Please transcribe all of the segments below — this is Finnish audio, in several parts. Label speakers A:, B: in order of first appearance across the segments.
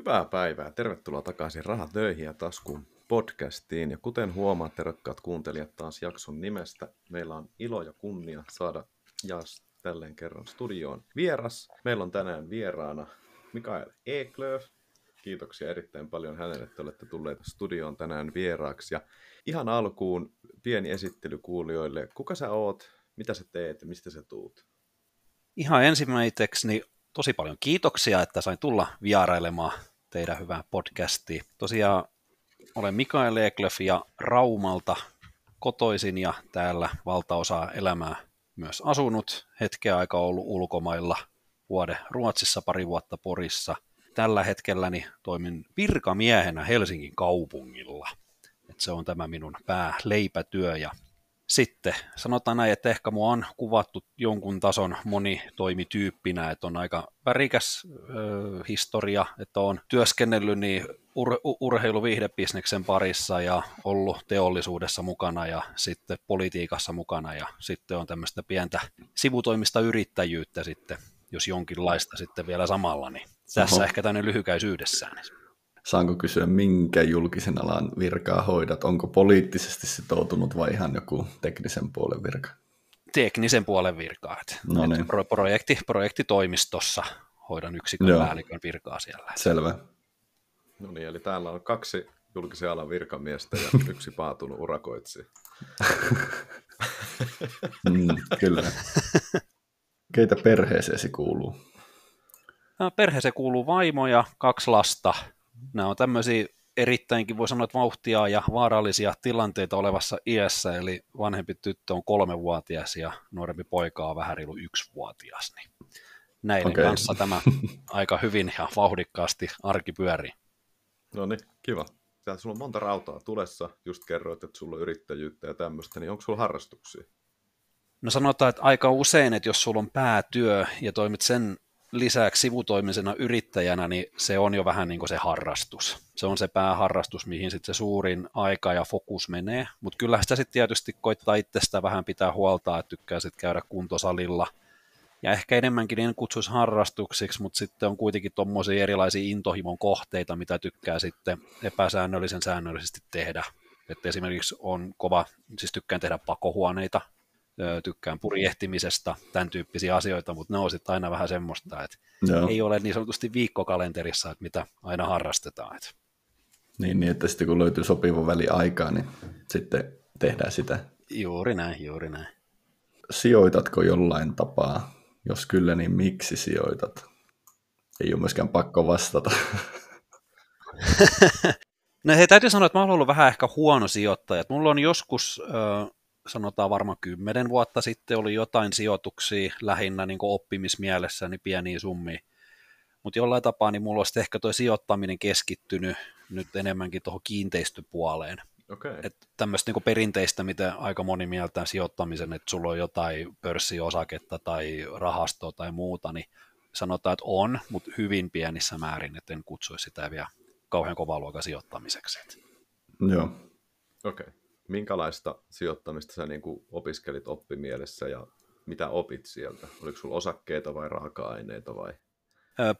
A: Hyvää päivää. Tervetuloa takaisin Rahat töihin ja taskuun podcastiin. Ja kuten huomaatte, rakkaat kuuntelijat, taas jakson nimestä. Meillä on ilo ja kunnia saada Jas tälleen kerran studioon vieras. Meillä on tänään vieraana Mikael Eklöf. Kiitoksia erittäin paljon hänelle, että olette tulleet studioon tänään vieraaksi. Ja ihan alkuun pieni esittely kuulijoille. Kuka sä oot, mitä sä teet mistä sä tuut?
B: Ihan ensimmäiseksi niin tosi paljon kiitoksia, että sain tulla vierailemaan teidän hyvää podcastia. Tosiaan olen Mikael Eklöf ja Raumalta kotoisin ja täällä valtaosa elämää myös asunut. Hetkeä aika ollut ulkomailla, vuode Ruotsissa, pari vuotta Porissa. Tällä hetkelläni toimin virkamiehenä Helsingin kaupungilla. Et se on tämä minun pääleipätyö ja sitten sanotaan näin, että ehkä mua on kuvattu jonkun tason monitoimityyppinä, että on aika värikäs ö, historia, että on työskennellyt niin ur- urheiluviihdebisneksen parissa ja ollut teollisuudessa mukana ja sitten politiikassa mukana ja sitten on tämmöistä pientä sivutoimista yrittäjyyttä sitten, jos jonkinlaista sitten vielä samalla, niin tässä Oho. ehkä tänne lyhykäisyydessään.
C: Saanko kysyä, minkä julkisen alan virkaa hoidat? Onko poliittisesti sitoutunut vai ihan joku teknisen puolen virka?
B: Teknisen puolen virkaa. No niin. pro- projekti, projektitoimistossa hoidan yksikön Joo. päällikön virkaa siellä.
C: Selvä.
A: No niin, eli täällä on kaksi julkisen alan virkamiestä ja yksi paatunut urakoitsi.
C: mm, kyllä. Keitä perheeseesi kuuluu?
B: Perheeseen kuuluu vaimo ja kaksi lasta nämä on tämmöisiä erittäinkin voi sanoa, että vauhtia ja vaarallisia tilanteita olevassa iässä, eli vanhempi tyttö on kolmevuotias ja nuorempi poika on vähän reilu yksivuotias, niin näiden okay. kanssa tämä aika hyvin ja vauhdikkaasti arki pyörii.
A: No niin, kiva. Täällä sulla on monta rautaa tulessa, just kerroit, että sulla on yrittäjyyttä ja tämmöistä, niin onko sulla harrastuksia?
B: No sanotaan, että aika usein, että jos sulla on päätyö ja toimit sen lisäksi sivutoimisena yrittäjänä, niin se on jo vähän niin kuin se harrastus. Se on se pääharrastus, mihin sitten se suurin aika ja fokus menee. Mutta kyllä sitä sitten tietysti koittaa itsestä vähän pitää huolta, että tykkää sitten käydä kuntosalilla. Ja ehkä enemmänkin en kutsuisi harrastuksiksi, mutta sitten on kuitenkin tuommoisia erilaisia intohimon kohteita, mitä tykkää sitten epäsäännöllisen säännöllisesti tehdä. Että esimerkiksi on kova, siis tykkään tehdä pakohuoneita, tykkään purjehtimisesta, tämän tyyppisiä asioita, mutta ne on sitten aina vähän semmoista, että Joo. ei ole niin sanotusti viikkokalenterissa, että mitä aina harrastetaan. Että.
C: Niin, niin, että sitten kun löytyy sopiva väli aikaa, niin sitten tehdään sitä.
B: Juuri näin, juuri näin.
C: Sijoitatko jollain tapaa? Jos kyllä, niin miksi sijoitat? Ei ole myöskään pakko vastata.
B: no hei, täytyy sanoa, että mä olen ollut vähän ehkä huono sijoittaja. Mulla on joskus sanotaan varmaan kymmenen vuotta sitten oli jotain sijoituksia lähinnä niin oppimismielessä, niin pieniä summia. Mutta jollain tapaa niin mulla olisi ehkä tuo sijoittaminen keskittynyt nyt enemmänkin tuohon kiinteistöpuoleen.
A: Okay.
B: Että tämmöistä niin perinteistä, mitä aika moni mieltää sijoittamisen, että sulla on jotain pörssiosaketta tai rahastoa tai muuta, niin sanotaan, että on, mutta hyvin pienissä määrin, että en kutsuisi sitä vielä kauhean kovaa luokan sijoittamiseksi.
C: Joo.
A: Okei. Okay minkälaista sijoittamista sä niin kuin opiskelit oppimielessä ja mitä opit sieltä? Oliko sulla osakkeita vai raaka-aineita vai?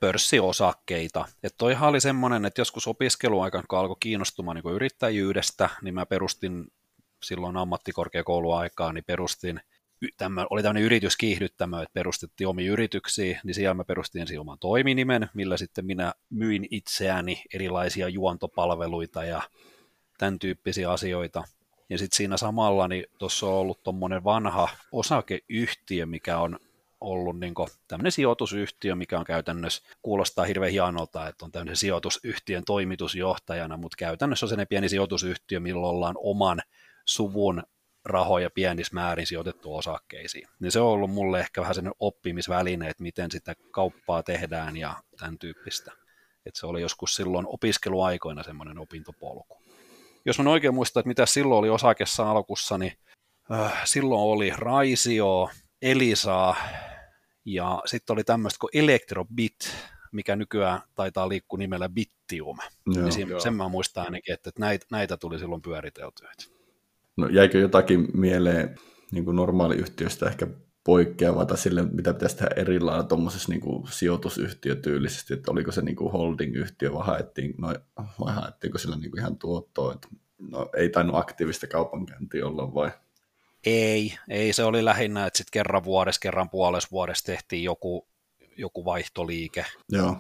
B: Pörssiosakkeita. Että toihan oli semmoinen, että joskus opiskeluaikaan, kun alkoi kiinnostumaan niin yrittäjyydestä, niin mä perustin silloin ammattikorkeakouluaikaa, niin perustin tämä, oli tämmöinen yrityskiihdyttämö, että perustettiin omia yrityksiä, niin siellä mä perustin ensin oman toiminimen, millä sitten minä myin itseäni erilaisia juontopalveluita ja tämän tyyppisiä asioita. Ja sitten siinä samalla, niin tuossa on ollut tuommoinen vanha osakeyhtiö, mikä on ollut niin tämmöinen sijoitusyhtiö, mikä on käytännössä, kuulostaa hirveän hienolta, että on tämmöinen sijoitusyhtiön toimitusjohtajana, mutta käytännössä on sellainen pieni sijoitusyhtiö, millä ollaan oman suvun rahoja pienissä määrin sijoitettu osakkeisiin. Niin se on ollut mulle ehkä vähän sellainen oppimisväline, että miten sitä kauppaa tehdään ja tämän tyyppistä. Että se oli joskus silloin opiskeluaikoina semmoinen opintopolku jos mä oikein muistan, että mitä silloin oli osakessa alkussa, niin äh, silloin oli Raisio, Elisa ja sitten oli tämmöistä kuin Electrobit, mikä nykyään taitaa liikkua nimellä Bittium. Joo, niin siinä, sen mä muistan ainakin, että näitä, näitä tuli silloin pyöriteltyä.
C: No jäikö jotakin mieleen niin kuin normaaliyhtiöstä ehkä poikkeavaa tai sille, mitä pitäisi tehdä eri lailla tuommoisessa niin sijoitusyhtiötyylisesti, että oliko se niin kuin holding-yhtiö vai, haettiin, no, vai haettiinko sillä niin kuin ihan tuottoa, että no, ei tainnut aktiivista kaupankäyntiä olla vai?
B: Ei, ei se oli lähinnä, että sitten kerran vuodessa, kerran puolessa vuodessa tehtiin joku, joku vaihtoliike.
C: Joo.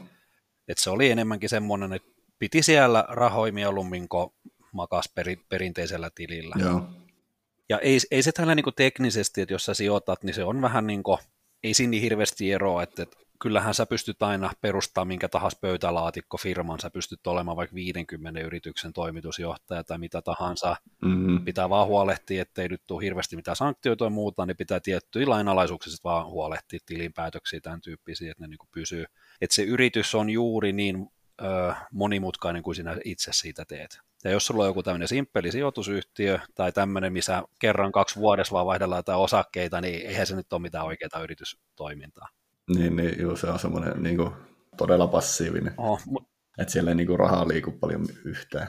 B: Et se oli enemmänkin semmoinen, että piti siellä rahoja mieluummin kuin makas peri, perinteisellä tilillä.
C: Joo.
B: Ja ei, ei se tällä niin teknisesti, että jos sä sijoitat, niin se on vähän niin kuin, ei siinä niin hirveästi eroa, että, että kyllähän sä pystyt aina perustamaan minkä tahansa pöytälaatikko firman, sä pystyt olemaan vaikka 50 yrityksen toimitusjohtaja tai mitä tahansa.
C: Mm-hmm.
B: Pitää vaan huolehtia, ettei nyt tule hirveästi mitään sanktioita ja muuta, niin pitää tiettyjä lainalaisuuksista vaan huolehtia tilinpäätöksiä tämän tyyppisiä, että ne niin pysyy. Että se yritys on juuri niin ö, monimutkainen kuin sinä itse siitä teet. Ja jos sulla on joku tämmöinen simppeli sijoitusyhtiö tai tämmöinen, missä kerran kaksi vuodessa vaan vaihdellaan jotain osakkeita, niin eihän se nyt ole mitään oikeaa yritystoimintaa.
C: Niin, niin joo, se on semmoinen niin kuin, todella passiivinen.
B: Oh, mu-
C: Että siellä ei niin kuin, rahaa liiku paljon yhtään.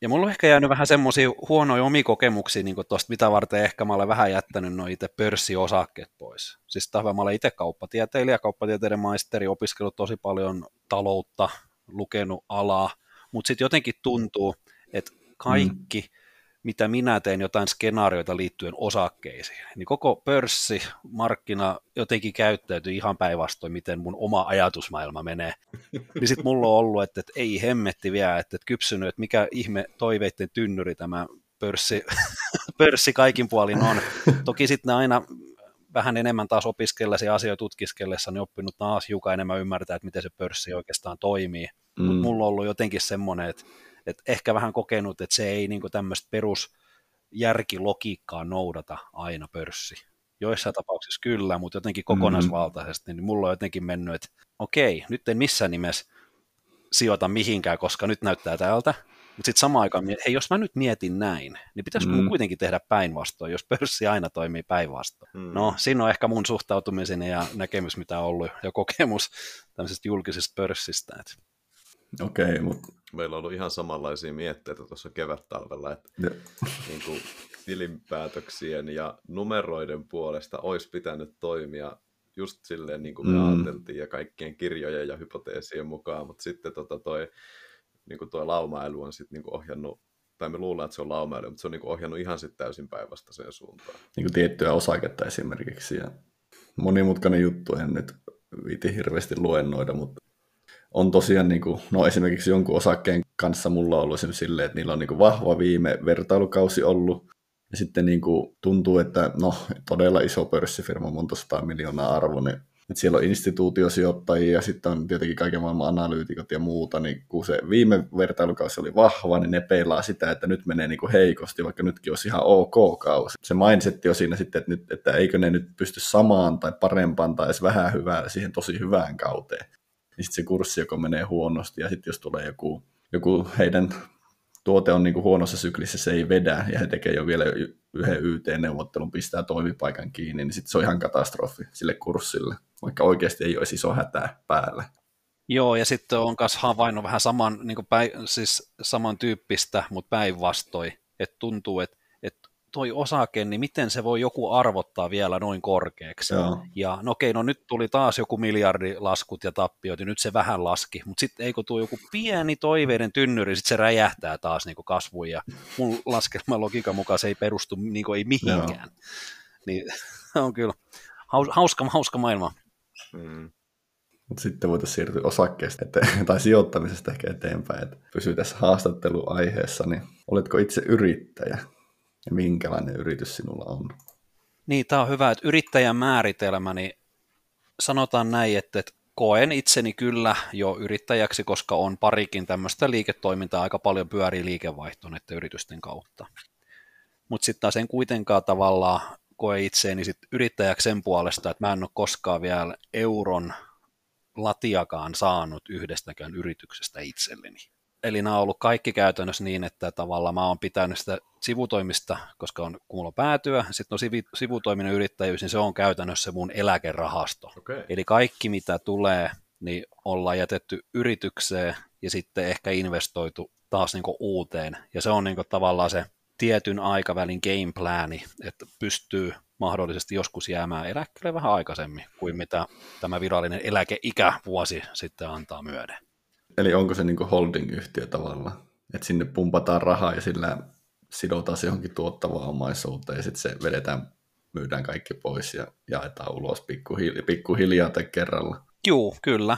B: ja mulla on ehkä jäänyt vähän semmoisia huonoja omia kokemuksia niin tuosta, mitä varten ehkä mä olen vähän jättänyt noin itse pörssiosakkeet pois. Siis tämä mä olen itse kauppatieteilijä, kauppatieteiden maisteri, opiskellut tosi paljon taloutta, lukenut alaa, mutta sitten jotenkin tuntuu, että kaikki, mm. mitä minä teen jotain skenaarioita liittyen osakkeisiin, niin koko pörssi, markkina jotenkin käyttäytyy ihan päinvastoin, miten mun oma ajatusmaailma menee. niin sitten mulla on ollut, että, että ei hemmetti vielä, että, että kypsynyt, että mikä ihme toiveiden tynnyri tämä pörssi, pörssi kaikin puolin on. Toki sitten aina vähän enemmän taas opiskellessa asioita tutkiskellessa, niin oppinut taas hiukan enemmän ymmärtää, että miten se pörssi oikeastaan toimii. Mm. Mutta mulla on ollut jotenkin semmoinen, että, että ehkä vähän kokenut, että se ei niin tämmöistä perusjärkilogiikkaa noudata aina pörssi. Joissain tapauksissa kyllä, mutta jotenkin kokonaisvaltaisesti, niin mulla on jotenkin mennyt, että okei, nyt en missään nimessä sijoita mihinkään, koska nyt näyttää täältä, mutta sitten samaan aikaan, hei, jos mä nyt mietin näin, niin pitäisikö mm. mun kuitenkin tehdä päinvastoin, jos pörssi aina toimii päinvastoin. Mm. No, siinä on ehkä mun suhtautumiseni ja näkemys, mitä on ollut, ja kokemus tämmöisestä julkisesta pörssistä. Että
C: Okei, okay, mutta...
A: Meillä on ollut ihan samanlaisia mietteitä tuossa kevät-talvella, että niin kuin tilinpäätöksien ja numeroiden puolesta olisi pitänyt toimia just silleen niin kuin me mm. ajateltiin ja kaikkien kirjojen ja hypoteesien mukaan, mutta sitten tota toi, niin kuin toi laumailu on sitten niin ohjannut, tai me luullaan, että se on laumailu, mutta se on niin ohjannut ihan sitten täysin päinvastaiseen suuntaan.
C: Niin kuin tiettyä osaketta esimerkiksi ja monimutkainen juttu, en nyt viiti hirveästi luennoida, mutta on tosiaan, niin kuin, no esimerkiksi jonkun osakkeen kanssa mulla on ollut silleen, että niillä on niin kuin vahva viime vertailukausi ollut, ja sitten niin kuin tuntuu, että no todella iso pörssifirma, monta sataa miljoonaa arvo, niin että siellä on instituutiosijoittajia ja sitten on tietenkin kaiken maailman analyytikot ja muuta, niin kun se viime vertailukausi oli vahva, niin ne peilaa sitä, että nyt menee niin kuin heikosti, vaikka nytkin olisi ihan ok kausi. Se mindsetti on siinä sitten, että, nyt, että eikö ne nyt pysty samaan tai parempaan tai edes vähän hyvää siihen tosi hyvään kauteen niin sitten se kurssi joko menee huonosti, ja sitten jos tulee joku, joku heidän tuote on niin kuin huonossa syklissä, se ei vedä, ja he tekee jo vielä yhden YT-neuvottelun, pistää toimipaikan kiinni, niin sitten se on ihan katastrofi sille kurssille, vaikka oikeasti ei olisi iso hätää päällä.
B: Joo, ja sitten on myös havainnut vähän saman, niin päin, siis samantyyppistä, mutta päinvastoin, että tuntuu, että toi osake, niin miten se voi joku arvottaa vielä noin korkeaksi. Joo. Ja no okei, no nyt tuli taas joku miljardilaskut ja tappiot, ja nyt se vähän laski, mutta sitten eikö tuo joku pieni toiveiden tynnyri, sitten se räjähtää taas niin kasvuun, ja mun laskelman logiikan mukaan se ei perustu niin ei mihinkään. Joo. Niin on kyllä hauska, hauska maailma. Mm.
C: Sitten voitaisiin siirtyä osakkeesta eteen, tai sijoittamisesta ehkä eteenpäin, että pysyy tässä haastatteluaiheessa, niin oletko itse yrittäjä? ja minkälainen yritys sinulla on.
B: Niin, tämä on hyvä, että yrittäjän määritelmä, niin sanotaan näin, että, koen itseni kyllä jo yrittäjäksi, koska on parikin tämmöistä liiketoimintaa aika paljon pyörii liikevaihtoon että yritysten kautta. Mutta sitten taas en kuitenkaan tavallaan koe itseäni sit yrittäjäksi sen puolesta, että mä en ole koskaan vielä euron latiakaan saanut yhdestäkään yrityksestä itselleni. Eli nämä on ollut kaikki käytännössä niin, että tavallaan mä oon pitänyt sitä sivutoimista, koska on, kun mulla on päätyä, sitten on sivi, sivutoiminen yrittäjyys, niin se on käytännössä mun eläkerahasto. Okay. Eli kaikki mitä tulee, niin ollaan jätetty yritykseen ja sitten ehkä investoitu taas niin uuteen. Ja se on niin tavallaan se tietyn aikavälin game plani, että pystyy mahdollisesti joskus jäämään eläkkeelle vähän aikaisemmin kuin mitä tämä virallinen eläkeikävuosi sitten antaa myöden.
C: Eli onko se niin holding-yhtiö tavallaan, että sinne pumpataan rahaa ja sillä sidotaan se johonkin tuottavaan omaisuuteen ja sitten se vedetään, myydään kaikki pois ja jaetaan ulos pikkuhiljaa, pikkuhiljaa tai kerralla.
B: Joo, kyllä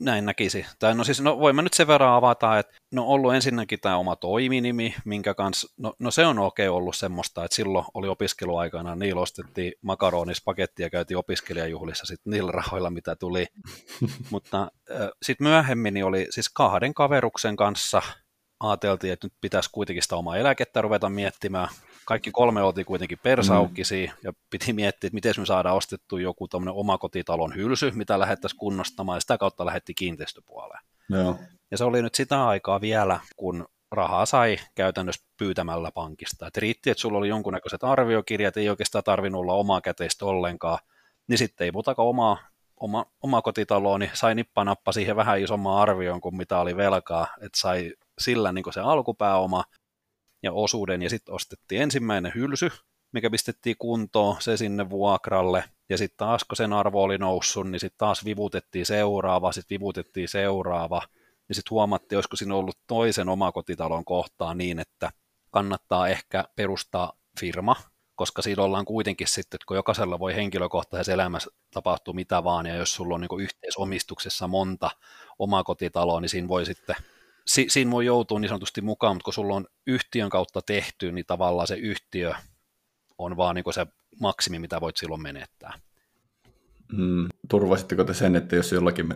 B: näin näkisi. Tai no siis, no voin mä nyt sen verran avata, että no ollut ensinnäkin tämä oma toiminimi, minkä kanssa, no, no se on oikein ollut semmoista, että silloin oli opiskeluaikana, niillä ostettiin makaronispaketti ja käytiin opiskelijajuhlissa sitten niillä rahoilla, mitä tuli. Mutta äh, sitten myöhemmin niin oli siis kahden kaveruksen kanssa ajateltiin, että nyt pitäisi kuitenkin sitä omaa eläkettä ruveta miettimään, kaikki kolme oltiin kuitenkin persaukkisia mm. ja piti miettiä, että miten me saadaan ostettu joku omakotitalon hylsy, mitä lähettäisiin kunnostamaan ja sitä kautta lähetti kiinteistöpuoleen.
C: Joo.
B: Ja se oli nyt sitä aikaa vielä, kun rahaa sai käytännössä pyytämällä pankista. Et riitti, että sulla oli jonkunnäköiset arviokirjat, ei oikeastaan tarvinnut olla omaa käteistä ollenkaan, niin sitten ei putaka omaa, oma, oma kotitaloon, niin sai nippanappa siihen vähän isomman arvion kuin mitä oli velkaa, että sai sillä niin se alkupääoma, ja osuuden, ja sitten ostettiin ensimmäinen hylsy, mikä pistettiin kuntoon, se sinne vuokralle, ja sitten taas kun sen arvo oli noussut, niin sitten taas vivutettiin seuraava, sitten vivutettiin seuraava, niin sitten huomattiin, olisiko siinä ollut toisen omakotitalon kohtaa niin, että kannattaa ehkä perustaa firma, koska siinä ollaan kuitenkin sitten, että kun jokaisella voi henkilökohtaisessa elämässä tapahtua mitä vaan, ja jos sulla on niin yhteisomistuksessa monta omakotitaloa, niin siinä voi sitten si, siinä voi joutua niin sanotusti mukaan, mutta kun sulla on yhtiön kautta tehty, niin tavallaan se yhtiö on vaan niin se maksimi, mitä voit silloin menettää.
C: Mm, turvasitteko te sen, että jos jollakin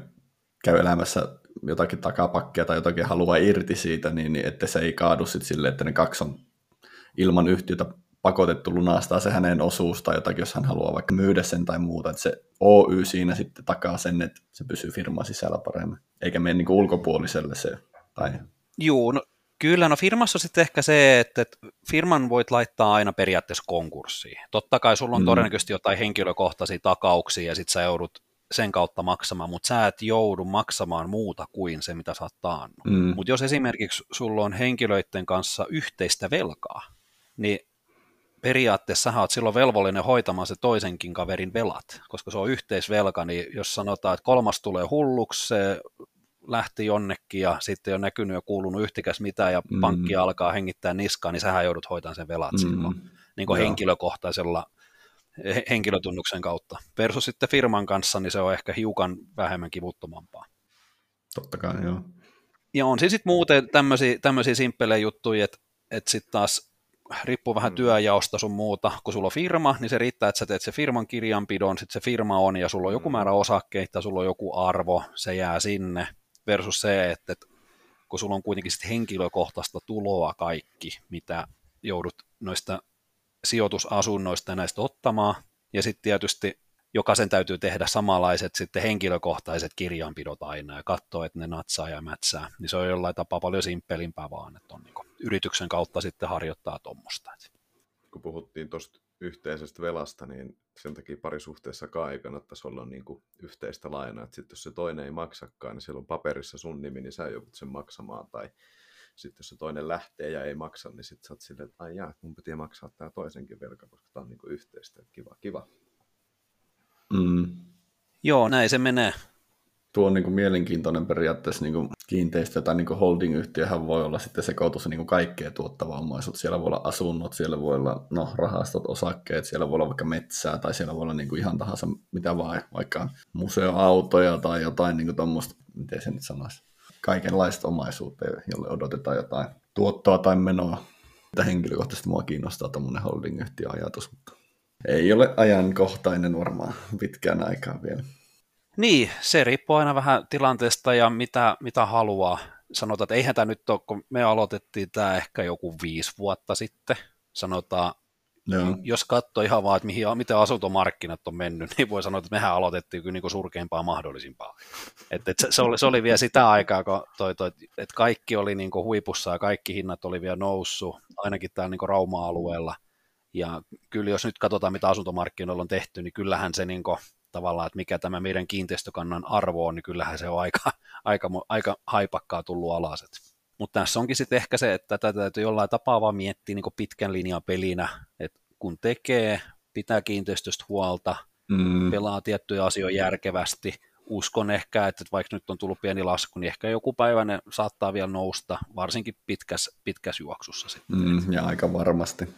C: käy elämässä jotakin takapakkia tai jotakin haluaa irti siitä, niin, niin että se ei kaadu sitten silleen, että ne kaksi on ilman yhtiötä pakotettu lunastaa se hänen osuus tai jotakin, jos hän haluaa vaikka myydä sen tai muuta, että se Oy siinä sitten takaa sen, että se pysyy firman sisällä paremmin, eikä mene niin ulkopuoliselle se tai...
B: Juu, no, kyllä, no firmassa on sitten ehkä se, että, että firman voit laittaa aina periaatteessa konkurssiin. Totta kai sulla on mm. todennäköisesti jotain henkilökohtaisia takauksia ja sitten sä joudut sen kautta maksamaan, mutta sä et joudu maksamaan muuta kuin se, mitä sä oot taannut. Mm. Mutta jos esimerkiksi sulla on henkilöiden kanssa yhteistä velkaa, niin periaatteessa sä oot silloin velvollinen hoitamaan se toisenkin kaverin velat, koska se on yhteisvelka, niin jos sanotaan, että kolmas tulee hulluksi, se lähti jonnekin ja sitten on näkynyt ja kuulunut yhtikäs mitään ja mm. pankki alkaa hengittää niskaa, niin sähän joudut hoitamaan sen velat mm. silloin niin kuin henkilökohtaisella henkilötunnuksen kautta. Versus sitten firman kanssa, niin se on ehkä hiukan vähemmän kivuttomampaa.
C: Totta kai, joo.
B: Ja on siis sitten muuten tämmöisiä, tämmöisiä simppelejä juttuja, että, että sitten taas riippuu vähän mm. työjaosta sun muuta, kun sulla on firma, niin se riittää, että sä teet se firman kirjanpidon, sitten se firma on ja sulla on joku mm. määrä osakkeita, sulla on joku arvo, se jää sinne, versus se, että, kun sulla on kuitenkin sit henkilökohtaista tuloa kaikki, mitä joudut noista sijoitusasunnoista näistä ottamaan, ja sitten tietysti jokaisen täytyy tehdä samanlaiset sitten henkilökohtaiset kirjanpidot aina ja katsoa, että ne natsaa ja mätsää, niin se on jollain tapaa paljon simppelimpää vaan, että on niin yrityksen kautta sitten harjoittaa tuommoista.
A: Kun puhuttiin tuosta yhteisestä velasta, niin sen takia parisuhteessa ei kannattaisi olla niin kuin yhteistä lainaa. Sitten jos se toinen ei maksakaan, niin siellä on paperissa sun nimi, niin sä joudut sen maksamaan. Tai sitten jos se toinen lähtee ja ei maksa, niin sitten sä oot silleen, että ai jaa, mun piti maksaa tämä toisenkin velka, koska tämä on niin kuin yhteistä. Että kiva, kiva.
B: Mm. Joo, näin se menee
C: tuo on niin kuin mielenkiintoinen periaatteessa niin kuin kiinteistö tai niin holding-yhtiöhän voi olla sitten sekoitus niin kuin kaikkea tuottavaa omaisuutta. Siellä voi olla asunnot, siellä voi olla no, rahastot, osakkeet, siellä voi olla vaikka metsää tai siellä voi olla niin kuin ihan tahansa mitä vaan, vaikka museoautoja tai jotain niin tuommoista, miten se nyt sanoisi, kaikenlaista omaisuutta, jolle odotetaan jotain tuottoa tai menoa. Mitä henkilökohtaisesti mua kiinnostaa tuommoinen holding-yhtiö-ajatus, mutta ei ole ajankohtainen varmaan pitkään aikaan vielä.
B: Niin, se riippuu aina vähän tilanteesta ja mitä, mitä haluaa. Sanotaan, että eihän tämä nyt ole, kun me aloitettiin tämä ehkä joku viisi vuotta sitten, sanotaan, Joo. jos katsoo ihan vaan, että mihin, miten asuntomarkkinat on mennyt, niin voi sanoa, että mehän aloitettiin kyllä niin kuin surkeimpaa mahdollisimpaa. Et, et se, se, oli, se oli vielä sitä aikaa, kun toi, toi, että kaikki oli niin kuin huipussa ja kaikki hinnat oli vielä noussut, ainakin täällä niin kuin Rauma-alueella. Ja kyllä jos nyt katsotaan, mitä asuntomarkkinoilla on tehty, niin kyllähän se niin kuin, tavallaan, että mikä tämä meidän kiinteistökannan arvo on, niin kyllähän se on aika, aika, aika haipakkaa tullut alas. Mutta tässä onkin sitten ehkä se, että tätä täytyy jollain tapaa vaan miettiä niin pitkän linjan pelinä, että kun tekee, pitää kiinteistöstä huolta,
C: Mm,
B: pelaa tiettyjä asioita järkevästi. Uskon ehkä, että vaikka nyt on tullut pieni lasku, niin ehkä joku päivä ne saattaa vielä nousta, varsinkin pitkässä, pitkässä juoksussa sitten.
C: mm, ja aika varmasti.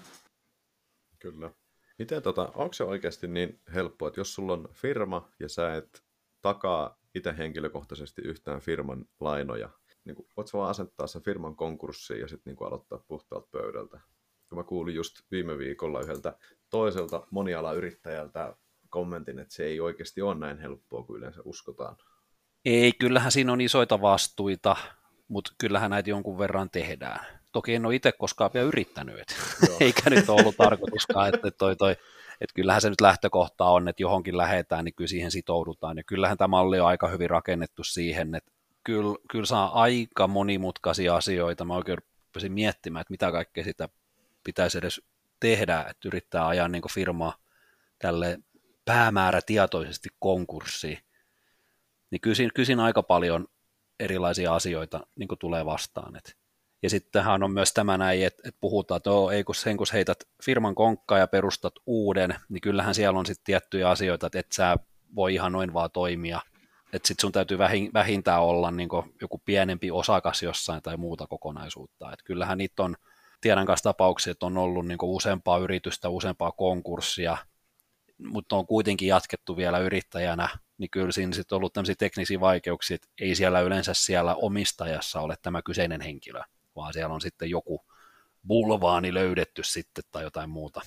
A: Kyllä. Miten tota, onko se oikeasti niin helppoa, että jos sulla on firma ja sä et takaa itse henkilökohtaisesti yhtään firman lainoja, niin kuin, voit sä vaan asettaa sen firman konkurssiin ja sitten niin aloittaa puhtaalta pöydältä. Kun mä kuulin just viime viikolla yhdeltä toiselta monialayrittäjältä kommentin, että se ei oikeasti ole näin helppoa kuin yleensä uskotaan.
B: Ei, kyllähän siinä on isoita vastuita, mutta kyllähän näitä jonkun verran tehdään. Toki en ole itse koskaan vielä yrittänyt, et. eikä nyt ole ollut tarkoituskaan, että toi, toi, että kyllähän se nyt lähtökohta on, että johonkin lähetään, niin kyllä siihen sitoudutaan. Ja kyllähän tämä malli on aika hyvin rakennettu siihen, että kyllä, kyllä saa aika monimutkaisia asioita. Mä oikein rupesin miettimään, että mitä kaikkea sitä pitäisi edes tehdä, että yrittää ajaa niin firmaa tälle päämäärätietoisesti konkurssiin. Niin kysin, kysin aika paljon erilaisia asioita niin tulee vastaan. Et. Ja sittenhän on myös tämä näin, että, että puhutaan, että ei kun sen kun heität firman konkkaa ja perustat uuden, niin kyllähän siellä on sitten tiettyjä asioita, että et sä voi ihan noin vaan toimia. Että sitten sun täytyy vähintään olla niin joku pienempi osakas jossain tai muuta kokonaisuutta. Et kyllähän niitä on, tiedän kanssa tapauksia, että on ollut niin useampaa yritystä, useampaa konkurssia, mutta on kuitenkin jatkettu vielä yrittäjänä, niin kyllä siinä sitten on ollut tämmöisiä teknisiä vaikeuksia, että ei siellä yleensä siellä omistajassa ole tämä kyseinen henkilö, vaan siellä on sitten joku bulvaani löydetty sitten tai jotain muuta.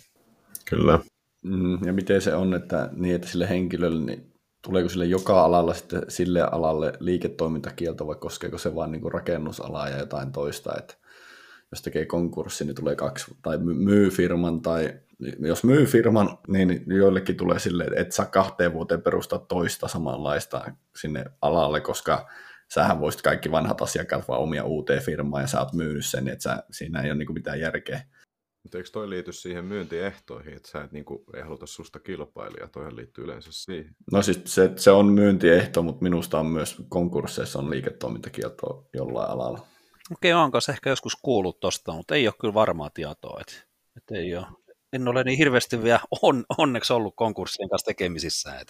A: Kyllä.
C: Mm, ja miten se on, että, niin, että sille henkilölle, niin tuleeko sille joka alalla sitten sille alalle liiketoimintakielto vai koskeeko se vain niin rakennusalaa ja jotain toista, että jos tekee konkurssi, niin tulee kaksi, tai myy firman, tai jos myy firman, niin joillekin tulee silleen, että et saa kahteen vuoteen perustaa toista samanlaista sinne alalle, koska sähän voisit kaikki vanhat asiakkaat vaan omia uuteen firmaan, ja sä oot myynyt sen, niin että sä, siinä ei ole niin mitään järkeä.
A: Mutta eikö toi liity siihen myyntiehtoihin, että sä et niinku, ei haluta susta kilpailijaa, toihan liittyy yleensä siihen?
C: No siis se, se on myyntiehto, mutta minusta on myös konkursseissa on liiketoimintakielto jollain alalla.
B: Okei, okay, onko se ehkä joskus kuullut tuosta, mutta ei ole kyllä varmaa tietoa. Että, että ei ole. En ole niin hirveästi vielä on, onneksi ollut konkurssien kanssa tekemisissä.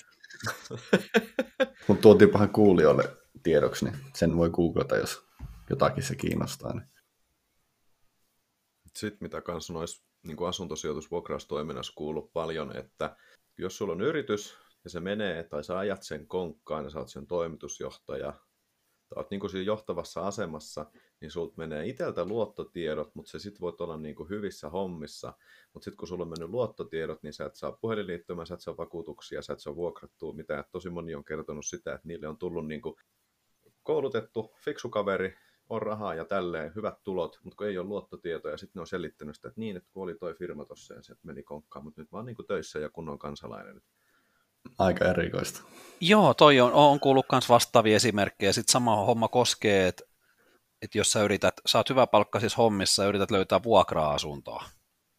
C: Mutta tuotiinpahan kuulijoille tiedoksi, niin sen voi googlata, jos jotakin se kiinnostaa. Niin.
A: Sitten mitä kanssa noissa niin asuntosijoitusvuokraustoiminnassa kuuluu paljon, että jos sulla on yritys ja se menee, tai sä ajat sen konkkaan ja sä oot sen toimitusjohtaja, tai oot niin siinä johtavassa asemassa, niin sulta menee iteltä luottotiedot, mutta se sitten voit olla niin kuin hyvissä hommissa, mutta sitten kun sulla on mennyt luottotiedot, niin sä et saa puhelinliittymää, sä et saa vakuutuksia, sä et saa vuokrattua mitään. Tosi moni on kertonut sitä, että niille on tullut niin kuin koulutettu, fiksu kaveri, on rahaa ja tälleen, hyvät tulot, mutta kun ei ole luottotietoja, sitten ne on selittänyt sitä, että niin, että kun oli toi firma tossa ja se meni konkkaan, mutta nyt vaan niin kuin töissä ja kunnon kansalainen.
C: Aika erikoista.
B: Joo, toi on, on kuullut myös vastaavia esimerkkejä. Sitten sama homma koskee, että että jos sä yrität, sä oot hyvä palkka siis hommissa ja yrität löytää vuokra-asuntoa,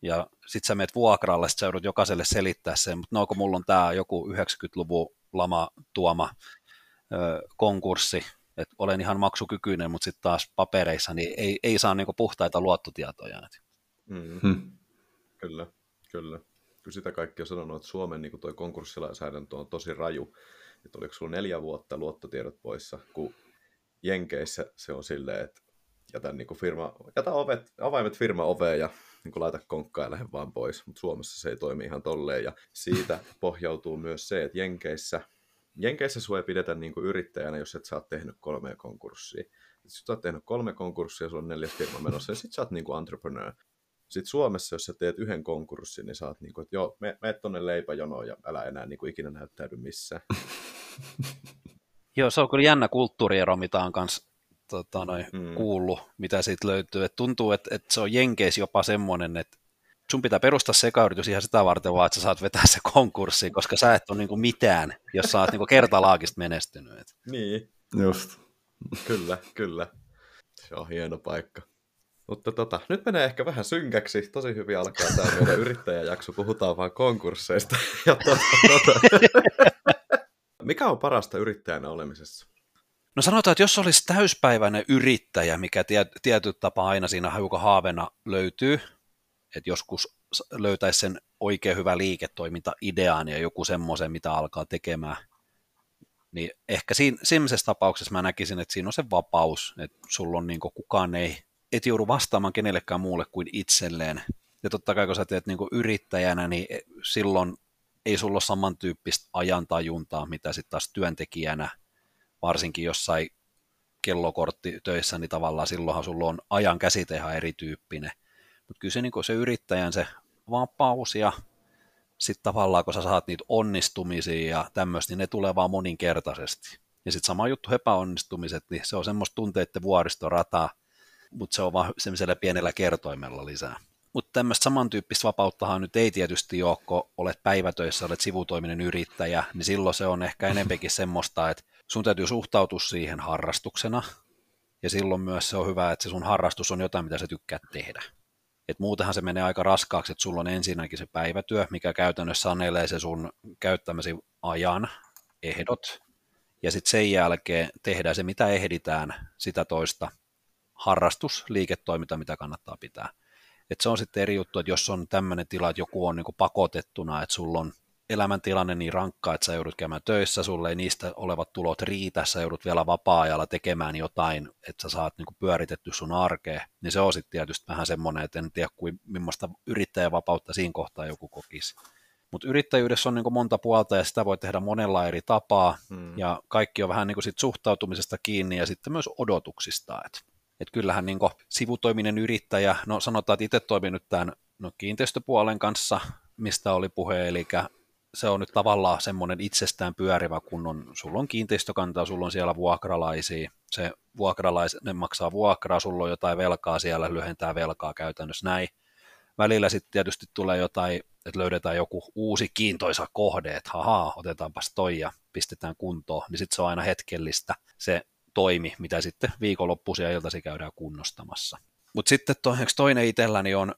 B: ja sit sä meet vuokralle, sit sä joudut jokaiselle selittää sen, mutta no kun mulla on tää joku 90-luvun lama tuoma ö, konkurssi, että olen ihan maksukykyinen, mutta sitten taas papereissa niin ei, ei saa niinku puhtaita luottotietoja.
A: Mm. Hmm. Kyllä, kyllä. Kyllä sitä kaikki on sanonut, että Suomen niin toi konkurssilainsäädäntö on tosi raju. Että oliko sulla neljä vuotta luottotiedot poissa, kun Jenkeissä se on silleen, että jätä, niin kuin firma, jätä ovet, avaimet firma oveen ja niin kuin laita konkkaa ja lähde vaan pois, mutta Suomessa se ei toimi ihan tolleen ja siitä pohjautuu myös se, että Jenkeissä, Jenkeissä sua ei pidetä niin kuin yrittäjänä, jos et sä oot tehnyt kolmea konkurssia. Sitten sä oot tehnyt kolme konkurssia, sulla on neljäs firma menossa ja sit sä oot niin kuin entrepreneur. Sitten Suomessa, jos sä teet yhden konkurssin, niin sä oot niin kuin, että joo, me, me tonne leipäjonoon ja älä enää niin kuin ikinä näyttäydy missään.
B: Joo, se on kyllä jännä kulttuuriero, mitä on kanssa tota, noin, mm. kuullut, mitä siitä löytyy. Et tuntuu, että, että se on Jenkeis jopa semmoinen, että sun pitää perustaa sekayritys ihan sitä varten vaan, että sä saat vetää se konkurssiin, koska sä et ole niinku mitään, jos sä oot niinku kertalaakista menestynyt. Et.
A: Niin.
C: Just.
A: Kyllä, kyllä. Se on hieno paikka. Mutta tota, nyt menee ehkä vähän synkäksi. Tosi hyvin alkaa tämä meidän yrittäjäjakso. Puhutaan vaan konkursseista. Ja tota, tota. Mikä on parasta yrittäjänä olemisessa?
B: No sanotaan, että jos olisi täyspäiväinen yrittäjä, mikä tiety tapa aina siinä hiukan haavena löytyy, että joskus löytäisi sen oikein hyvä liiketoiminta-ideaan ja joku semmoisen, mitä alkaa tekemään, niin ehkä siinä, tapauksessa mä näkisin, että siinä on se vapaus, että sulla on niin kukaan ei, et joudu vastaamaan kenellekään muulle kuin itselleen. Ja totta kai kun sä teet niin yrittäjänä, niin silloin ei sulla ole samantyyppistä ajantajuntaa, mitä sitten taas työntekijänä, varsinkin jossain kellokorttitöissä, niin tavallaan silloinhan sulla on ajan käsite ihan erityyppinen. Mutta kyllä se, niin se yrittäjän se vapaus ja sitten tavallaan kun sä saat niitä onnistumisia ja tämmöistä, niin ne tulee vaan moninkertaisesti. Ja sitten sama juttu epäonnistumiset, niin se on semmoista tunteiden vuoristorataa, mutta se on vaan semmoisella pienellä kertoimella lisää. Mutta tämmöistä samantyyppistä vapauttahan nyt ei tietysti ole, kun olet päivätöissä, olet sivutoiminen yrittäjä, niin silloin se on ehkä enempikin semmoista, että sun täytyy suhtautua siihen harrastuksena, ja silloin myös se on hyvä, että se sun harrastus on jotain, mitä sä tykkäät tehdä. Et muutenhan se menee aika raskaaksi, että sulla on ensinnäkin se päivätyö, mikä käytännössä sanelee se sun käyttämäsi ajan ehdot, ja sitten sen jälkeen tehdään se, mitä ehditään, sitä toista harrastus, liiketoiminta, mitä kannattaa pitää. Et se on sitten eri juttu, että jos on tämmöinen tila, että joku on niin pakotettuna, että sulla on elämäntilanne niin rankka, että sä joudut käymään töissä, sulle ei niistä olevat tulot riitä, sä joudut vielä vapaa-ajalla tekemään jotain, että sä saat niin pyöritetty sun arkea, niin se on sitten tietysti vähän semmoinen, että en tiedä kuin millaista yrittäjävapautta siinä kohtaa joku kokisi. Mutta yrittäjyydessä on niin monta puolta ja sitä voi tehdä monella eri tapaa hmm. ja kaikki on vähän niin sit suhtautumisesta kiinni ja sitten myös odotuksista. Et, et kyllähän niin sivutoiminen yrittäjä, no sanotaan, että itse toimin nyt tämän no, kiinteistöpuolen kanssa, mistä oli puhe, eli se on nyt tavallaan semmoinen itsestään pyörivä, kun on, sulla on kiinteistökantaa, sulla on siellä vuokralaisia, se vuokralainen maksaa vuokraa, sulla on jotain velkaa siellä, lyhentää velkaa käytännössä näin. Välillä sitten tietysti tulee jotain, että löydetään joku uusi kiintoisa kohde, että hahaa, otetaanpas toi ja pistetään kuntoon, niin sitten se on aina hetkellistä se toimi, mitä sitten viikonloppuisia iltasi käydään kunnostamassa. Mutta sitten to, toinen itselläni on,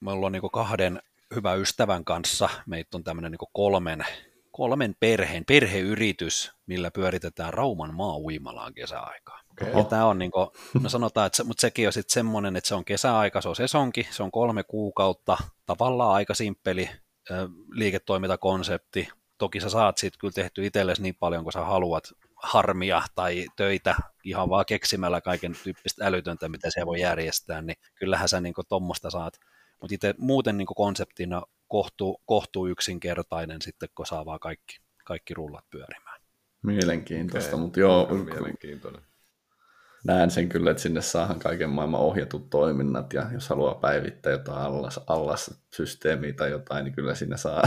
B: meillä on niinku kahden hyvä ystävän kanssa. Meitä on tämmöinen niin kolmen, kolmen perheen, perheyritys, millä pyöritetään Rauman maa-uimalaan kesäaikaa. Okay. Ja tämä on, niin kuin, no sanotaan, että se, mutta sekin on sitten semmoinen, että se on kesäaika, se on sesonki, se on kolme kuukautta, tavallaan aika simppeli liiketoimintakonsepti. Toki sä saat siitä kyllä tehty itsellesi niin paljon kuin sä haluat harmia tai töitä ihan vaan keksimällä kaiken tyyppistä älytöntä, mitä se voi järjestää, niin kyllähän sä niin tuommoista saat mutta itse muuten niin konseptina kohtuu, kohtuu yksinkertainen sitten, kun saa vaan kaikki, kaikki rullat pyörimään.
C: Mielenkiintoista, okay. mutta joo,
A: mielenkiintoinen.
C: näen sen kyllä, että sinne saahan kaiken maailman ohjatut toiminnat, ja jos haluaa päivittää jotain allas, allas-systeemiä tai jotain, niin kyllä sinne saa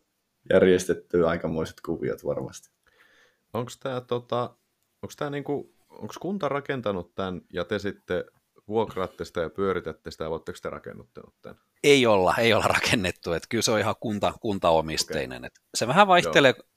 C: järjestettyä aikamoiset kuviot varmasti.
A: Onko tämä tota, onko tää niinku, onko kunta rakentanut tämän ja te sitten vuokraatte sitä ja pyöritätte sitä, oletteko te rakennuttanut tämän?
B: Ei olla, ei olla rakennettu, että kyllä se on ihan kunta, kuntaomisteinen. Okay. se vähän vaihtelee Joo.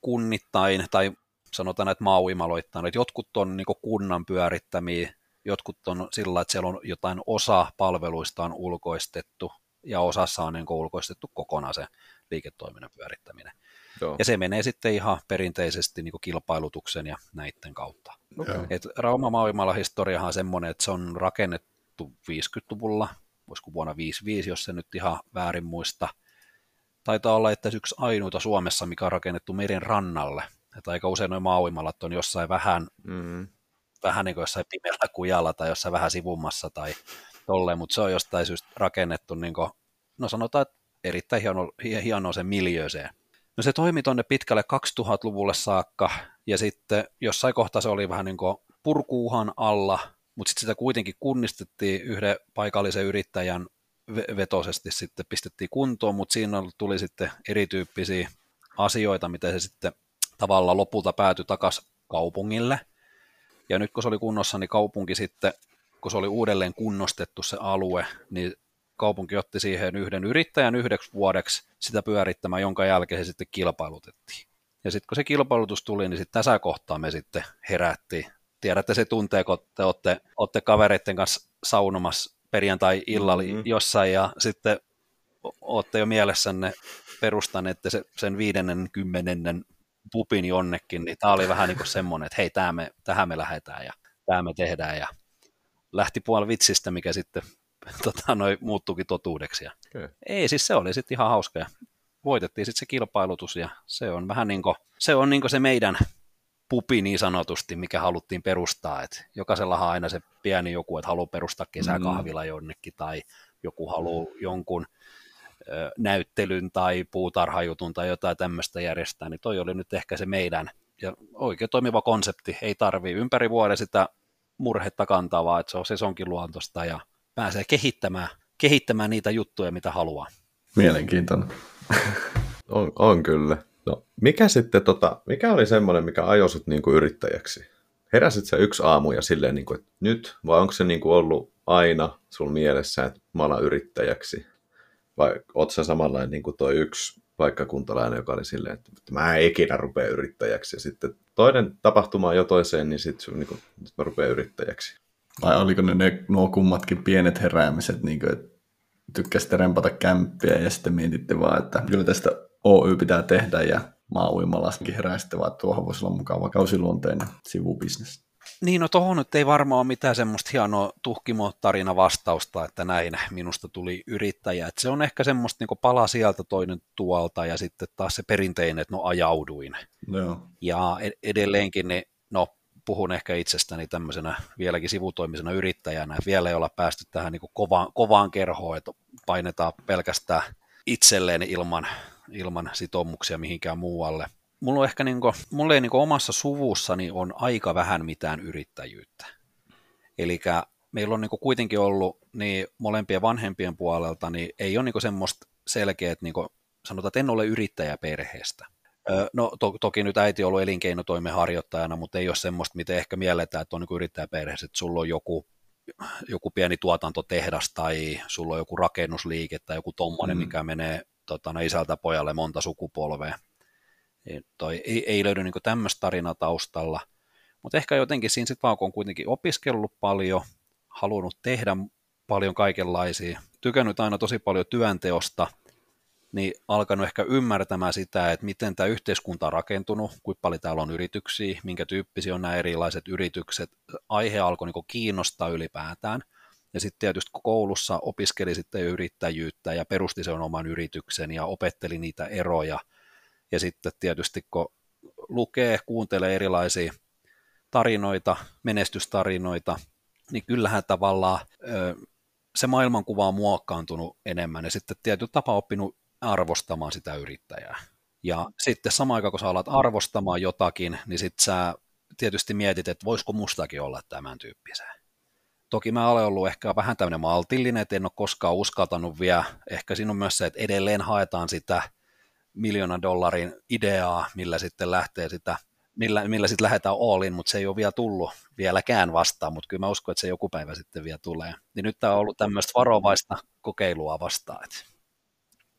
B: kunnittain, tai sanotaan, että maauimaloittain, että jotkut on niin kunnan pyörittämiä, jotkut on sillä, että siellä on jotain osa palveluista on ulkoistettu, ja osassa on niin ulkoistettu kokonaan se liiketoiminnan pyörittäminen. Joo. Ja se menee sitten ihan perinteisesti niin kilpailutuksen ja näiden kautta. Okay. Et Rauma maailmalla historiahan on semmoinen, että se on rakennettu 50-luvulla, voisiko vuonna 55, jos se nyt ihan väärin muista. Taitaa olla, että yksi ainoita Suomessa, mikä on rakennettu meren rannalle. Että aika usein nuo maauimalat on jossain vähän, mm. vähän niin kuin jossain pimeällä kujalla tai jossain vähän sivummassa tai tolleen, mutta se on jostain syystä rakennettu, niin kuin, no sanotaan, että erittäin hieno, hienoa se miljööseen No se toimi tuonne pitkälle 2000-luvulle saakka, ja sitten jossain kohtaa se oli vähän niin kuin purkuuhan alla, mutta sitten sitä kuitenkin kunnistettiin yhden paikallisen yrittäjän vetosesti sitten pistettiin kuntoon, mutta siinä tuli sitten erityyppisiä asioita, miten se sitten tavallaan lopulta päätyi takaisin kaupungille. Ja nyt kun se oli kunnossa, niin kaupunki sitten, kun se oli uudelleen kunnostettu se alue, niin kaupunki otti siihen yhden yrittäjän yhdeksi vuodeksi sitä pyörittämään, jonka jälkeen se sitten kilpailutettiin. Ja sitten kun se kilpailutus tuli, niin sitten tässä kohtaa me sitten herättiin. Tiedätte se tuntee, kun te olette, olette kavereiden kanssa saunomassa perjantai-illalla mm-hmm. jossain ja sitten olette jo mielessänne perustaneet se, sen viidennen, kymmenennen pupin jonnekin, niin tämä oli vähän niin kuin semmoinen, että hei, tähän me, tähän me lähdetään ja tämä me tehdään ja lähti puoli vitsistä, mikä sitten tota, noi, muuttuukin totuudeksi. Ja,
A: Okay.
B: Ei, siis se oli sitten ihan hauska. Ja voitettiin sitten se kilpailutus ja se on vähän niin kuin, se, on niin se meidän pupi niin sanotusti, mikä haluttiin perustaa. Et jokaisellahan on aina se pieni joku, että haluaa perustaa kesäkahvila jonnekin tai joku haluaa jonkun ö, näyttelyn tai puutarhajutun tai jotain tämmöistä järjestää, niin toi oli nyt ehkä se meidän ja oikein toimiva konsepti. Ei tarvii ympäri vuoden sitä murhetta kantaa, vaan että se on sesonkin luontosta ja pääsee kehittämään, kehittämään niitä juttuja, mitä haluaa.
C: Mielenkiintoinen.
A: On, on kyllä. No, mikä sitten, tota, mikä oli semmoinen, mikä ajoi niin kuin yrittäjäksi? Heräsit sä yksi aamu ja silleen, niin kuin, että nyt, vai onko se niin kuin ollut aina sun mielessä, että mä alan yrittäjäksi? Vai oot sä samanlainen niin kuin toi yksi paikkakuntalainen, joka oli silleen, että mä en ikinä rupea yrittäjäksi. Ja sitten toinen tapahtuma jo toiseen, niin sitten niin mä rupean yrittäjäksi.
C: Vai oliko ne, ne nuo kummatkin pienet heräämiset, niin kuin, että tykkäsitte rempata kämppiä ja sitten mietitte vaan, että kyllä tästä Oy pitää tehdä ja maa-uimalaskin heräisitte vaan, että tuohon voisi olla mukava kausiluonteinen sivubisnes.
B: Niin, no tuohon nyt ei varmaan ole mitään semmoista hienoa tuhkimotarina vastausta, että näin minusta tuli yrittäjä. Että se on ehkä semmoista niin pala sieltä toinen tuolta ja sitten taas se perinteinen, että no ajauduin.
C: Joo.
B: Ja edelleenkin, niin, no puhun ehkä itsestäni tämmöisenä vieläkin sivutoimisena yrittäjänä, vielä ei olla päästy tähän niin kovaan, kovaan kerhoon, että painetaan pelkästään itselleen ilman, ilman sitoumuksia mihinkään muualle. Mulla, on ehkä niin kuin, mulla ei niin omassa suvussani on aika vähän mitään yrittäjyyttä. Eli meillä on niin kuin kuitenkin ollut niin molempien vanhempien puolelta, niin ei ole niin kuin semmoista selkeät, niin kuin, sanotaan, että en ole yrittäjä perheestä. No to, toki nyt äiti on ollut elinkeinotoimen harjoittajana, mutta ei ole semmoista, mitä ehkä mielletään, että on niin yrittäjäperheessä, että sulla on joku, joku pieni tuotantotehdas tai sulla on joku rakennusliike tai joku tommonen, mm. mikä menee tota, no, isältä pojalle monta sukupolvea. Toi, ei, ei löydy niin tämmöistä tarinaa taustalla, mutta ehkä jotenkin siinä sitten vaan, kun on kuitenkin opiskellut paljon, halunnut tehdä paljon kaikenlaisia, tykännyt aina tosi paljon työnteosta – niin alkanut ehkä ymmärtämään sitä, että miten tämä yhteiskunta on rakentunut, kuinka paljon täällä on yrityksiä, minkä tyyppisiä on nämä erilaiset yritykset. Aihe alkoi niin kiinnostaa ylipäätään. Ja sitten tietysti koulussa opiskeli sitten yrittäjyyttä ja perusti sen oman yrityksen ja opetteli niitä eroja. Ja sitten tietysti kun lukee, kuuntelee erilaisia tarinoita, menestystarinoita, niin kyllähän tavallaan se maailmankuva on muokkaantunut enemmän ja sitten tietyllä tapaa oppinut arvostamaan sitä yrittäjää. Ja sitten samaan aikaan, kun sä alat arvostamaan jotakin, niin sitten sä tietysti mietit, että voisiko mustakin olla tämän tyyppisen. Toki mä olen ollut ehkä vähän tämmöinen maltillinen, että en ole koskaan uskaltanut vielä. Ehkä siinä on myös se, että edelleen haetaan sitä miljoonan dollarin ideaa, millä sitten lähtee sitä, millä, millä sitten lähdetään all mutta se ei ole vielä tullut vieläkään vastaan, mutta kyllä mä uskon, että se joku päivä sitten vielä tulee. Niin nyt tämä on ollut tämmöistä varovaista kokeilua vastaan. Että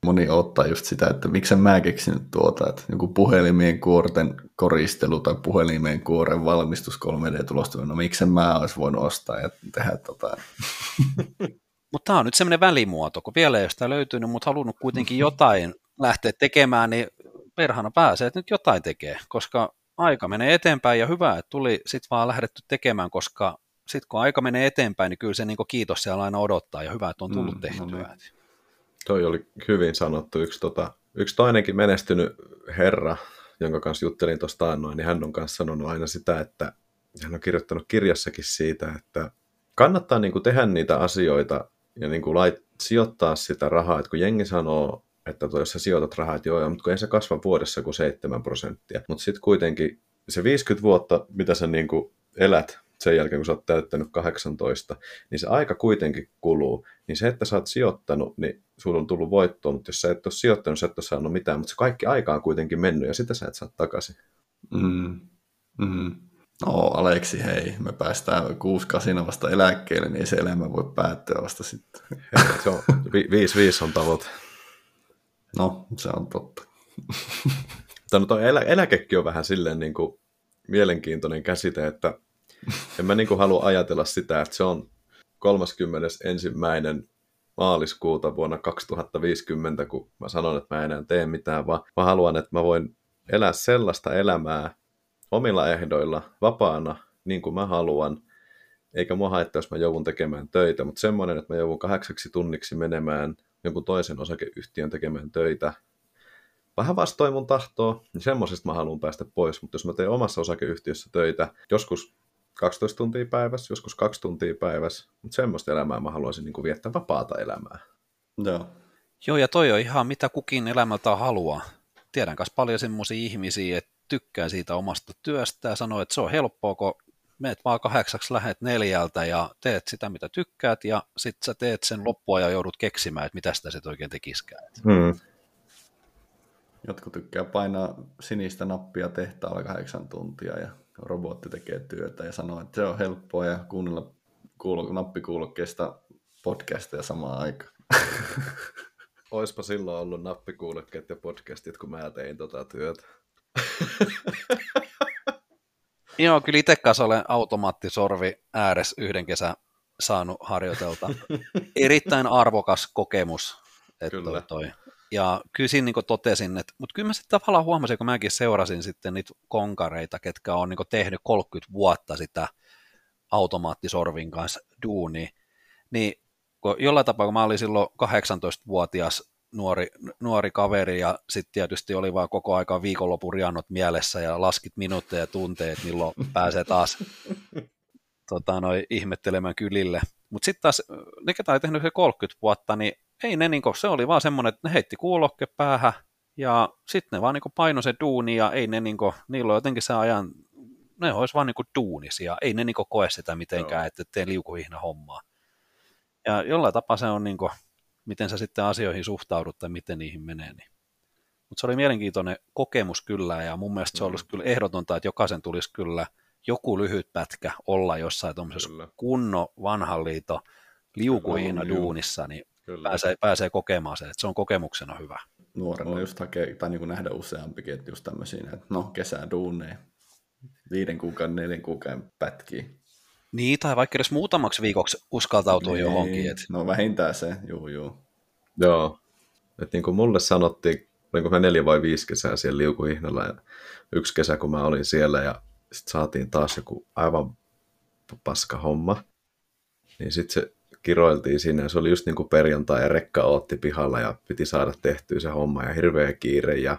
C: moni ottaa just sitä, että miksi mä keksinyt tuota, että joku puhelimien kuorten koristelu tai puhelimien kuoren valmistus 3D-tulosta, no miksi mä olisi voinut ostaa ja tehdä tota.
B: Mutta tämä on nyt semmoinen välimuoto, kun vielä ei ole sitä löytynyt, mutta halunnut kuitenkin jotain lähteä tekemään, niin perhana pääsee, että nyt jotain tekee, koska aika menee eteenpäin ja hyvä, että tuli sitten vaan lähdetty tekemään, koska sitten kun aika menee eteenpäin, niin kyllä se niin kiitos siellä aina odottaa ja hyvä, että on tullut mm, tehtyä. No niin.
A: Toi oli hyvin sanottu. Yksi, tota, yksi toinenkin menestynyt herra, jonka kanssa juttelin tuosta annoin, niin hän on kanssa sanonut aina sitä, että hän on kirjoittanut kirjassakin siitä, että kannattaa niin kuin tehdä niitä asioita ja niin kuin lait, sijoittaa sitä rahaa, että kun jengi sanoo, että jos sä sijoitat rahaa, että joo, mutta kun ei se kasva vuodessa kuin 7 prosenttia, mutta sitten kuitenkin se 50 vuotta, mitä sä niin kuin elät sen jälkeen, kun sä oot täyttänyt 18, niin se aika kuitenkin kuluu. Niin se, että sä oot sijoittanut, niin sulla on tullut voittoa, mutta jos sä et ole sijoittanut, sä et ole saanut mitään, mutta se kaikki aika on kuitenkin mennyt ja sitä sä et saa takaisin.
C: Mm. Mm. No Aleksi, hei, me päästään kuusi kasina vasta eläkkeelle, niin ei se elämä voi päättyä vasta sitten.
A: se on, vi- viisi, viisi on tavoite.
C: No, se on totta.
A: Tämä no, elä, eläkekin on vähän silleen niin kuin mielenkiintoinen käsite, että en mä niin kuin halua ajatella sitä, että se on 31. maaliskuuta vuonna 2050, kun mä sanon, että mä en enää tee mitään, vaan mä haluan, että mä voin elää sellaista elämää omilla ehdoilla, vapaana, niin kuin mä haluan, eikä mua haittaa, jos mä joudun tekemään töitä, mutta semmoinen, että mä joudun kahdeksaksi tunniksi menemään jonkun toisen osakeyhtiön tekemään töitä, vähän vastoin mun tahtoa, niin semmoisesta mä haluan päästä pois, mutta jos mä teen omassa osakeyhtiössä töitä, joskus 12 tuntia päivässä, joskus kaksi tuntia päivässä, mutta semmoista elämää mä haluaisin niin kuin viettää vapaata elämää.
C: Joo.
B: Joo, ja toi on ihan mitä kukin elämältä haluaa. Tiedän myös paljon semmoisia ihmisiä, että tykkää siitä omasta työstä ja sanoo, että se on helppoa, kun meet vaan kahdeksaksi, lähet neljältä ja teet sitä, mitä tykkäät, ja sitten sä teet sen loppua ja joudut keksimään, että mitä sitä sitten oikein tekiskään.
A: Hmm.
C: Jotkut tykkää painaa sinistä nappia tehtaalla kahdeksan tuntia ja robotti tekee työtä ja sanoo, että se on helppoa ja kuunnella kuulo, nappikuulokkeesta podcasteja samaan aikaan.
A: Oispa silloin ollut nappikuulokkeet ja podcastit, kun mä tein tota työtä.
B: Joo, kyllä itse kanssa olen automaattisorvi ääressä yhden kesän saanut harjoitelta. Erittäin arvokas kokemus. Että
A: Kyllä.
B: Toi. Ja kyllä siinä niin totesin, että, mutta kyllä mä sitten tavallaan huomasin, kun mäkin seurasin sitten niitä konkareita, ketkä on niin tehnyt 30 vuotta sitä automaattisorvin kanssa duuni, niin kun jollain tapaa, kun mä olin silloin 18-vuotias nuori, nuori kaveri ja sitten tietysti oli vaan koko aika viikonlopun mielessä ja laskit minuutteja ja tunteja, että milloin pääsee taas tota, noi, ihmettelemään kylille. Mutta sitten taas ne, ketä oli tehnyt se 30 vuotta, niin ei ne niinku, se oli vaan semmoinen, että ne heitti kuulokke päähän ja sitten ne vaan niinku paino se duuni ja ei ne niinku, niillä on jotenkin se ajan, ne olisi vaan niinku duunisia, ei ne niinku koe sitä mitenkään,
A: Joo.
B: että tee liukuhihna hommaa. Ja jollain tapaa se on niinku, miten sä sitten asioihin suhtaudut tai miten niihin menee. Niin. Mutta se oli mielenkiintoinen kokemus kyllä ja mun mielestä se
A: Mm.
B: olisi kyllä ehdotonta, että jokaisen tulisi kyllä joku lyhyt pätkä olla jossain tuommoisessa
A: Kyllä.
B: kunno vanhan liito liukuhihna duunissa, niin
A: Kyllä.
B: pääsee, pääsee kokemaan se, että se on kokemuksena hyvä.
C: Nuorena
A: On.
C: just hakee, tai niin kuin nähdä useampikin, että just tämmöisiä, että no kesää duuneja, viiden kuukauden, neljän kuukauden pätkiä.
B: Niin, tai vaikka edes muutamaksi viikoksi uskaltautua
C: Niin,
B: johonkin. Et,
C: No vähintään se, juu juu.
A: Joo. Et niin kuin mulle sanottiin, olinko mä neljä vai viisi kesää siellä liukuhihnalla ja yksi kesä, kun mä olin siellä ja sitten saatiin taas joku aivan paska homma. Niin sitten se kiroiltiin siinä ja se oli just niin kuin perjantai ja rekka ootti pihalla ja piti saada tehtyä se homma ja hirveä kiire ja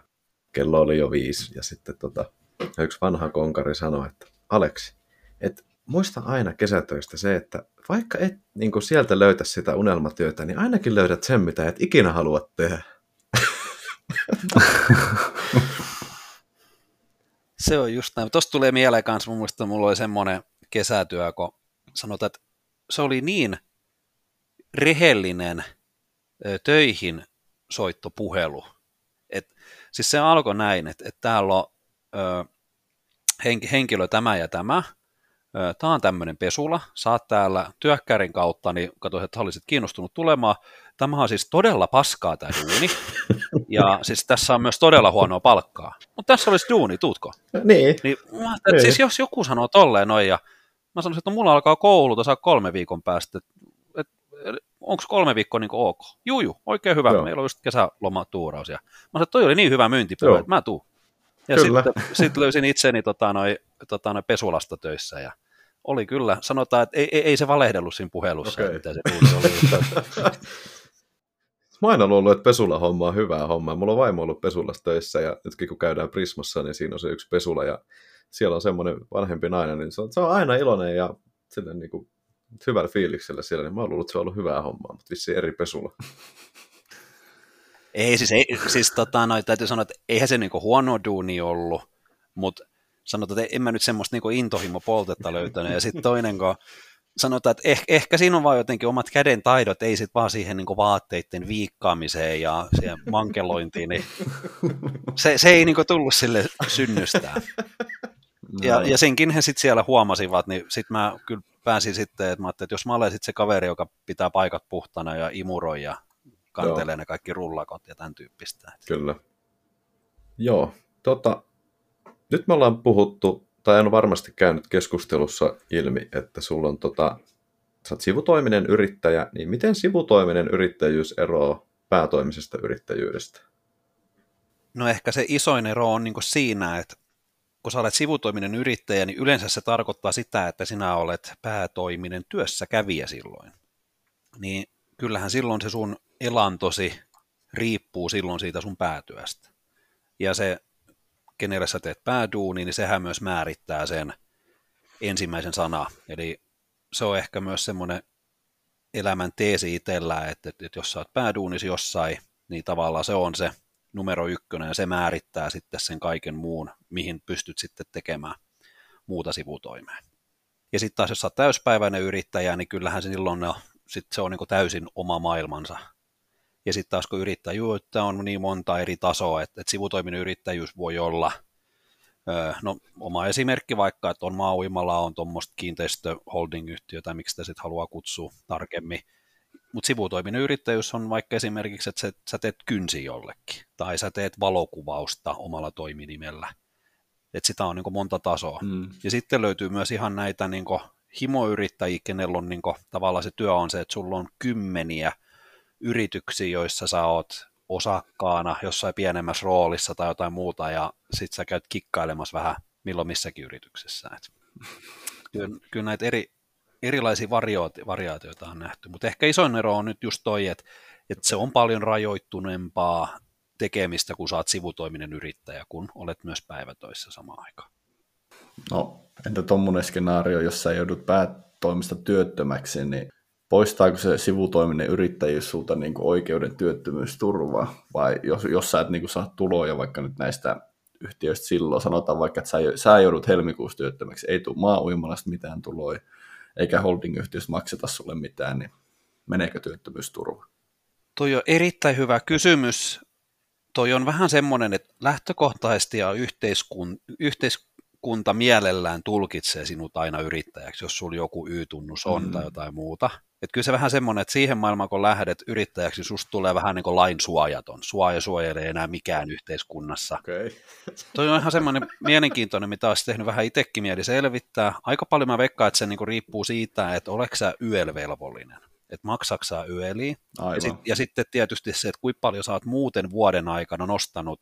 A: kello oli jo viisi ja sitten tota, yksi vanha konkari sanoi, että Aleksi, et muista aina kesätöistä se, että vaikka et niin kuin sieltä löytä sitä unelmatyötä, niin ainakin löydät sen, mitä et ikinä halua tehdä.
B: se on just näin. Tuosta tulee mieleen kanssa, mun mielestä mulla oli semmoinen kesätyö, kun sanotaan, että se oli niin rehellinen töihin soittopuhelu. Et, siis se alkoi näin, että, että täällä on ö, henk- henkilö tämä ja tämä, tämä on tämmöinen pesula, saat täällä työkkärin kautta, niin katsoin, että olisit kiinnostunut tulemaan. Tämä on siis todella paskaa tämä duuni, ja siis tässä on myös todella huonoa palkkaa. Mutta tässä olisi duuni, tuutko?
A: Niin.
B: Niin, mä että siis jos joku sanoo tolleen noin, ja mä sanoisin, että no, mulla alkaa koulu tuossa kolme viikon päästä, että onko kolme viikkoa niin ok? Juu, juu, oikein hyvä,
A: Joo.
B: Meillä on just kesälomatuuraus. Ja mä sanoin, että toi oli niin hyvä myyntipuhe,
A: Joo.
B: että mä tuun. Ja sitten sit löysin itseni tota, noi, tota, noi pesulasta töissä, ja oli kyllä, sanotaan, että ei, ei, ei se valehdellut siinä puhelussa,
A: Okei.
B: mitä se duuni oli.
A: Mä aina luullut, että pesula homma on hyvää hommaa. Mulla on vaimo ollut pesulassa töissä ja nytkin kun käydään Prismassa, niin siinä on se yksi pesula ja siellä on semmoinen vanhempi nainen, niin se on, se on aina iloinen ja sille niin kuin, hyvällä fiiliksellä siellä, niin mä oon luullut, että se on ollut hyvää hommaa, mutta vissiin eri pesula.
B: Ei, siis, ei, siis tota, noi, täytyy sanoa, että eihän se niinku huono duuni ollut, mutta sanotaan, että en mä nyt semmoista niinku intohimo poltetta löytänyt. Ja sitten toinen, kun sanotaan, että eh, ehkä siinä on vaan jotenkin omat käden taidot, ei sit vaan siihen niinku vaatteiden viikkaamiseen ja siihen mankelointiin, niin se, se ei niinku tullut sille synnystään. Ja, ja senkin he sitten siellä huomasivat, niin sitten mä kyllä pääsin sitten, että mä ajattelin, että jos mä olen sitten se kaveri, joka pitää paikat puhtana ja imuroi ja kantelee ne kaikki rullakot ja tämän tyyppistä.
A: Kyllä. Joo, tota, nyt me ollaan puhuttu, tai on varmasti käynyt keskustelussa ilmi, että sulla on tota, sä oot sivutoiminen yrittäjä, niin miten sivutoiminen yrittäjyys eroaa päätoimisesta yrittäjyydestä?
B: No ehkä se isoin ero on niin siinä, että kun sä olet sivutoiminen yrittäjä, niin yleensä se tarkoittaa sitä, että sinä olet päätoiminen työssä kävijä silloin. Niin kyllähän silloin se sun elantosi riippuu silloin siitä sun päätyöstä. Ja se, kenelle sä teet pääduuni, niin sehän myös määrittää sen ensimmäisen sana. Eli se on ehkä myös semmoinen elämän teesi itsellä, että, että, jos sä oot pääduunisi jossain, niin tavallaan se on se numero ykkönen ja se määrittää sitten sen kaiken muun, mihin pystyt sitten tekemään muuta sivutoimea. Ja sitten taas jos oot täyspäiväinen yrittäjä, niin kyllähän se silloin no, sit se on niin täysin oma maailmansa. Ja sitten taas kun yrittäjyyttä on niin monta eri tasoa, että, että sivutoiminen yrittäjyys voi olla – No, oma esimerkki vaikka, että on maa on tuommoista kiinteistöholding-yhtiö, tai miksi sitä sitten haluaa kutsua tarkemmin. Mutta sivutoiminen yrittäjyys on vaikka esimerkiksi, että sä teet kynsi jollekin, tai sä teet valokuvausta omalla toiminimellä. Et sitä on niin monta tasoa. Mm. Ja sitten löytyy myös ihan näitä niin himoyrittäjiä, kenellä on niin tavallaan se työ on se, että sulla on kymmeniä yrityksiä, joissa sä oot osakkaana jossain pienemmässä roolissa tai jotain muuta, ja sitten sä käyt kikkailemassa vähän milloin missäkin yrityksessä. Et kyllä, kyllä näitä eri, erilaisia variaatioita on nähty, mutta ehkä isoin ero on nyt just toi, että, että se on paljon rajoittuneempaa tekemistä, kun saat sivutoiminen yrittäjä, kun olet myös päivätöissä samaan aikaan.
C: No, entä tuommoinen skenaario, jos sä joudut päätoimista työttömäksi, niin poistaako se sivutoiminen yrittäjyys sulta niin kuin oikeuden työttömyysturvaa, vai jos, jos sä et niin kuin saa tuloja vaikka nyt näistä yhtiöistä silloin, sanotaan vaikka, että sä, sä joudut helmikuussa työttömäksi, ei tule maa-uimalasta mitään tuloja, eikä holding-yhtiössä makseta sulle mitään, niin meneekö työttömyysturva?
B: Toi on erittäin hyvä kysymys. Toi on vähän semmoinen, että lähtökohtaisesti ja yhteiskun, yhteiskunta mielellään tulkitsee sinut aina yrittäjäksi, jos sulla joku Y-tunnus on mm. tai jotain muuta. Että kyllä se vähän semmoinen, että siihen maailmaan kun lähdet yrittäjäksi, susta tulee vähän niin kuin lain suojaton. Suoja suojelee enää mikään yhteiskunnassa. Okay. Toi on ihan semmoinen mielenkiintoinen, mitä olisi tehnyt vähän itsekin mieli selvittää. Aika paljon mä veikkaan, että se niin kuin riippuu siitä, että oleks sä YEL-velvollinen. Että maksaksaa YELiä. Ja, sit, ja sitten tietysti se, että kuinka paljon sä oot muuten vuoden aikana nostanut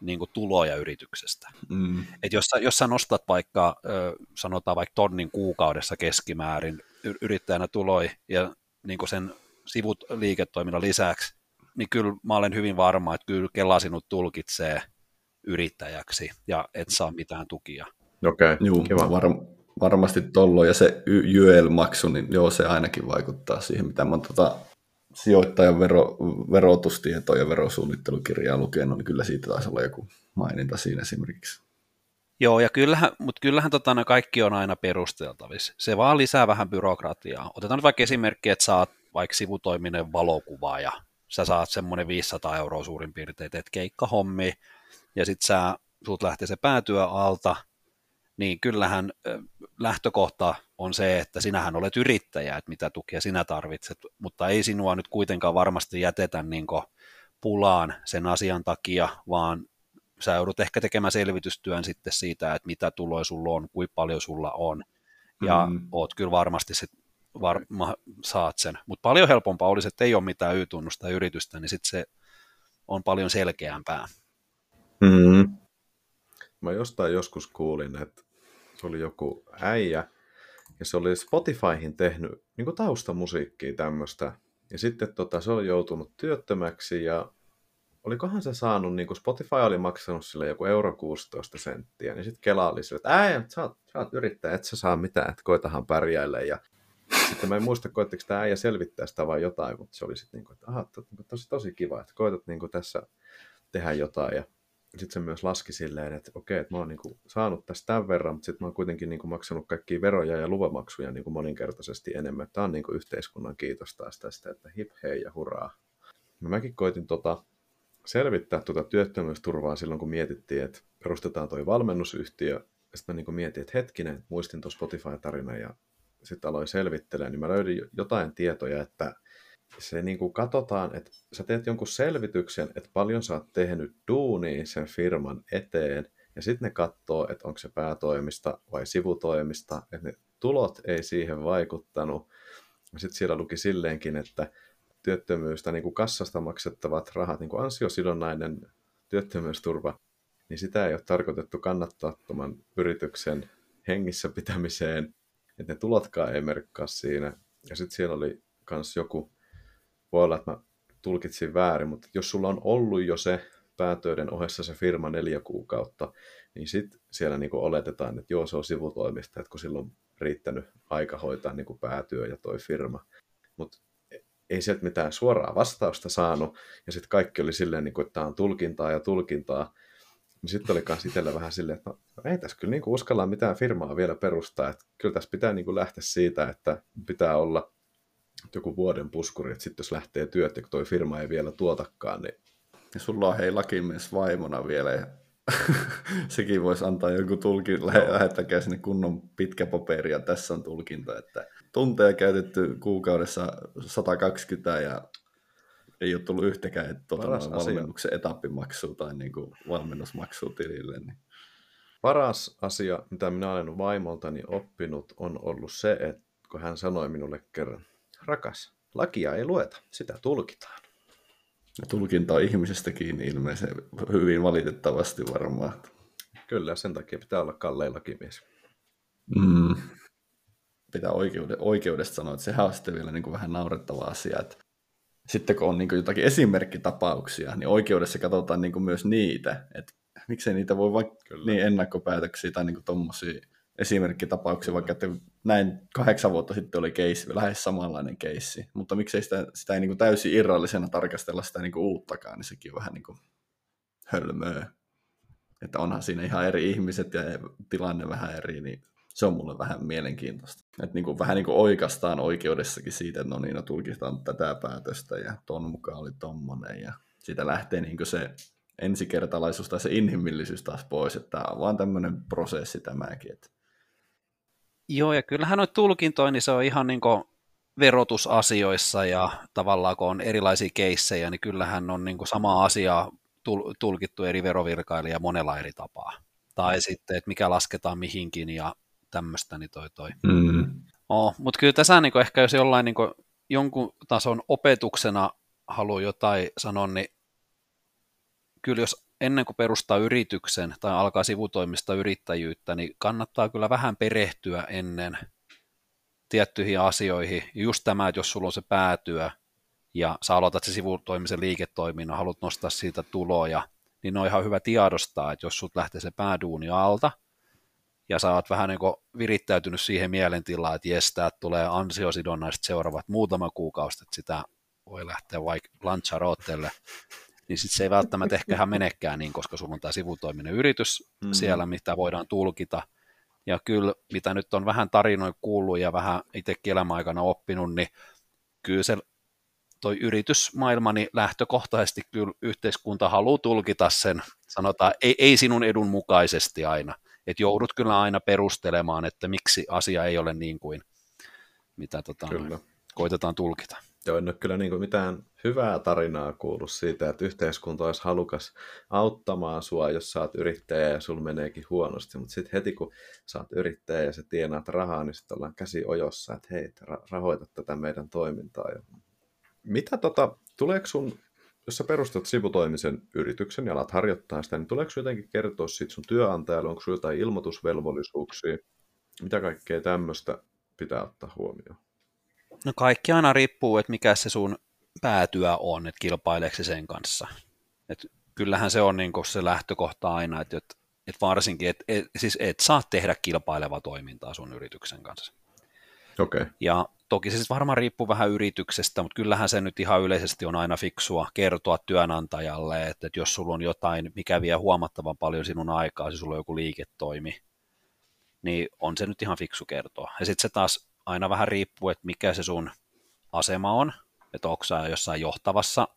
B: niin kuin tuloja yrityksestä. Mm. Et jos, sä, jos sä nostat vaikka, sanotaan vaikka tonnin kuukaudessa keskimäärin yrittäjänä tuloi ja niin kuin sen sivut liiketoiminnan lisäksi, niin kyllä mä olen hyvin varma, että kyllä Kela sinut tulkitsee yrittäjäksi ja et saa mitään tukia.
C: Okei, okay, Juu, kiva. Var, varmasti tollo ja se YL-maksu, niin joo, se ainakin vaikuttaa siihen, mitä mä tota, sijoittajan vero, verotustietoa ja verosuunnittelukirjaa lukenut, niin kyllä siitä taisi olla joku maininta siinä esimerkiksi.
B: Joo, ja kyllähän, mutta kyllähän tota, ne kaikki on aina perusteltavissa. Se vaan lisää vähän byrokratiaa. Otetaan nyt vaikka esimerkki, että saat vaikka sivutoiminen valokuvaaja. Sä saat semmoinen 500 euroa suurin piirtein, teet keikkahommi, ja sitten sä, sut lähtee se päätyö alta, niin kyllähän lähtökohta on se, että sinähän olet yrittäjä, että mitä tukia sinä tarvitset, mutta ei sinua nyt kuitenkaan varmasti jätetä niin pulaan sen asian takia, vaan sä joudut ehkä tekemään selvitystyön sitten siitä, että mitä tuloja sulla on, kuinka paljon sulla on, ja mm. oot kyllä varmasti sit varma, saat sen. Mutta paljon helpompaa olisi, että ei ole mitään Y-tunnusta yritystä, niin sitten se on paljon selkeämpää.
A: Mm. Mä jostain joskus kuulin, että se oli joku äijä, ja se oli Spotifyhin tehnyt niin taustamusiikkia tämmöistä. Ja sitten tota, se oli joutunut työttömäksi ja olikohan se saanut, niin kuin Spotify oli maksanut sille joku euro 16 senttiä, niin sitten Kela oli sille, että äijä, sä oot, sä oot yrittäjä, et sä saa mitään, että koitahan pärjäille. Ja sitten mä en muista, koitteko tämä äijä selvittää sitä vai jotain, mutta se oli sitten niin kuin, että aha, niinku tosi, tosi kiva, että koitat niin kuin tässä tehdä jotain. Ja sitten se myös laski silleen, että okei, että mä oon niin kuin saanut tästä tämän verran, mutta sitten mä oon kuitenkin niin kuin maksanut kaikkia veroja ja luvamaksuja niin kuin moninkertaisesti enemmän. Tämä on kuin yhteiskunnan kiitos taas tästä, että hip hei ja hurraa. Mäkin koitin tota, selvittää tuota työttömyysturvaa silloin, kun mietittiin, että perustetaan toi valmennusyhtiö. Sitten mä niin mietin, että hetkinen, muistin tuon Spotify-tarinan ja sitten aloin selvittelemään, niin mä löydin jotain tietoja, että se niin kuin katsotaan, että sä teet jonkun selvityksen, että paljon sä oot tehnyt duunia sen firman eteen, ja sitten ne katsoo, että onko se päätoimista vai sivutoimista, että ne tulot ei siihen vaikuttanut. Sitten siellä luki silleenkin, että työttömyystä, niin kuin kassasta maksettavat rahat, niin kuin ansiosidonnainen työttömyysturva, niin sitä ei ole tarkoitettu kannattattoman yrityksen hengissä pitämiseen, että ne tulotkaan ei merkkaa siinä. Ja sitten siellä oli myös joku, voi olla, että mä tulkitsin väärin, mutta jos sulla on ollut jo se päätöiden ohessa se firma neljä kuukautta, niin sitten siellä niin kuin oletetaan, että joo, se on sivutoimista, että kun silloin on riittänyt aika hoitaa niin kuin päätyö ja toi firma. Mutta ei sieltä mitään suoraa vastausta saanut, ja sitten kaikki oli silleen, niin kuin, että tämä on tulkintaa ja tulkintaa, niin sitten oli myös itsellä vähän silleen, että no, ei tässä kyllä niin kuin uskalla mitään firmaa vielä perustaa, että kyllä tässä pitää niin kuin lähteä siitä, että pitää olla joku vuoden puskuri, että sitten jos lähtee työt ja toi firma ei vielä tuotakaan, niin...
C: Ja sulla on hei lakimies vaimona vielä, ja sekin voisi antaa joku tulkin, lähe, lähettäkää sinne kunnon pitkä paperi, ja tässä on tulkinta, että tunteja käytetty kuukaudessa 120 ja ei ole tullut yhtäkään että tuota, valmennuksen etappimaksua tai niin kuin valmennusmaksua tilille. Niin.
A: Paras asia, mitä minä olen vaimoltani oppinut, on ollut se, että kun hän sanoi minulle kerran, rakas, lakia ei lueta, sitä tulkitaan.
C: Tulkinta on ihmisestä kiinni ilmeisen hyvin valitettavasti varmaan.
A: Kyllä, sen takia pitää olla kallein lakimies.
C: Mm. Pitää oikeude, oikeudesta sanoa, että sehän on sitten vielä niin kuin vähän naurettava asia, että sitten kun on niin kuin jotakin esimerkkitapauksia, niin oikeudessa katsotaan niin kuin myös niitä, että miksei niitä voi vaikka niin ennakkopäätöksiä tai niin tuommoisia esimerkkitapauksia, vaikka että näin kahdeksan vuotta sitten oli keissi, lähes samanlainen keissi, mutta miksei sitä, sitä ei niin kuin täysin irrallisena tarkastella sitä niin kuin uuttakaan, niin sekin on vähän niin kuin. Että onhan siinä ihan eri ihmiset ja tilanne vähän eri, niin se on mulle vähän mielenkiintoista. Että niin kuin, vähän niin kuin oikeastaan oikeudessakin siitä, että no niin, no tulkitaan tätä päätöstä ja ton mukaan oli tommonen ja siitä lähtee niin kuin se ensikertalaisuus tai se inhimillisyys taas pois, että tämä on vaan tämmöinen prosessi tämäkin. Että...
B: Joo, ja kyllähän noita tulkintoja, niin se on ihan niin kuin verotusasioissa ja tavallaan kun on erilaisia keissejä, niin kyllähän on niin kuin sama asia tulkittu eri verovirkailija monella eri tapaa. Tai sitten, että mikä lasketaan mihinkin ja tämmöistä, niin toi toi. Mm. Oh, mutta kyllä tässä niin ehkä jos jollain niin jonkun tason opetuksena haluaa jotain sanoa, niin kyllä jos ennen kuin perustaa yrityksen tai alkaa sivutoimista yrittäjyyttä, niin kannattaa kyllä vähän perehtyä ennen tiettyihin asioihin. Just tämä, että jos sulla on se päätyö ja sä aloitat se sivutoimisen liiketoiminnan, haluat nostaa siitä tuloja, niin on ihan hyvä tiedostaa, että jos sut lähtee se pääduuni alta, ja sä oot vähän niin virittäytynyt siihen mielentilaan, että jes, tulee ansiosidonnaiset seuraavat muutama kuukausi, että sitä voi lähteä vaikka Lanzarottelle, niin sitten se ei välttämättä ehkä menekään niin, koska sulla on tämä sivutoiminen yritys mm. siellä, mitä voidaan tulkita. Ja kyllä, mitä nyt on vähän tarinoin kuullut ja vähän itsekin elämäaikana oppinut, niin kyllä se toi yritysmaailma, niin lähtökohtaisesti kyllä yhteiskunta haluaa tulkita sen, sanotaan, ei, ei sinun edun mukaisesti aina että joudut kyllä aina perustelemaan, että miksi asia ei ole niin kuin mitä tota, kyllä. koitetaan tulkita.
A: Joo, en ole kyllä niin kuin mitään hyvää tarinaa kuullut siitä, että yhteiskunta olisi halukas auttamaan sua, jos sä oot yrittäjä ja sul meneekin huonosti, mutta sitten heti kun sä oot yrittäjä ja sä tienaat rahaa, niin sitten ollaan käsi ojossa, että hei, rahoita tätä meidän toimintaa. Mitä tota, tuleeko sun jos sä perustat sivutoimisen yrityksen ja alat harjoittaa sitä, niin tuleeko jotenkin kertoa siitä sun työnantajalle, onko sulla jotain ilmoitusvelvollisuuksia, mitä kaikkea tämmöistä pitää ottaa huomioon?
B: No kaikki aina riippuu, että mikä se sun päätyä on, että kilpaileeko se sen kanssa. Et kyllähän se on niin se lähtökohta aina, että, että, että varsinkin, että et, siis et saa tehdä kilpailevaa toimintaa sun yrityksen kanssa.
A: Okay.
B: Ja toki se siis varmaan riippuu vähän yrityksestä, mutta kyllähän se nyt ihan yleisesti on aina fiksua kertoa työnantajalle, että, että jos sulla on jotain, mikä vie huomattavan paljon sinun aikaa, siis sulla on joku liiketoimi, niin on se nyt ihan fiksu kertoa. Ja sitten se taas aina vähän riippuu, että mikä se sun asema on, että onko sä jossain johtavassa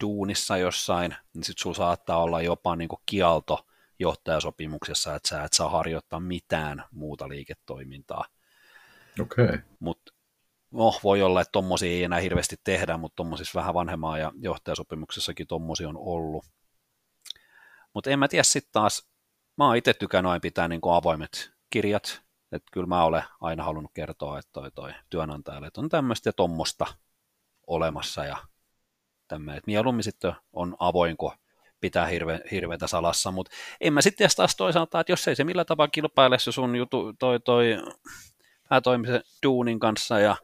B: duunissa jossain, niin sitten sulla saattaa olla jopa niin kuin kielto johtajasopimuksessa, että sä et saa harjoittaa mitään muuta liiketoimintaa.
A: Okay.
B: Mutta no, voi olla, että tuommoisia ei enää hirveästi tehdä, mutta tuommoisissa vähän vanhemmaa ja johtajasopimuksessakin tuommoisia on ollut. Mutta en mä tiedä sitten taas, mä oon itse tykännyt aina pitää niin avoimet kirjat, että kyllä mä olen aina halunnut kertoa, että toi, toi työnantajalle, että on tämmöistä ja tuommoista olemassa ja tämmöinen, mieluummin sitten on avoin kuin pitää hirve, hirveätä salassa, mutta en mä sitten taas toisaalta, että jos ei se millä tavalla kilpaile se sun jutu, toi, toi päätoimisen duunin kanssa ja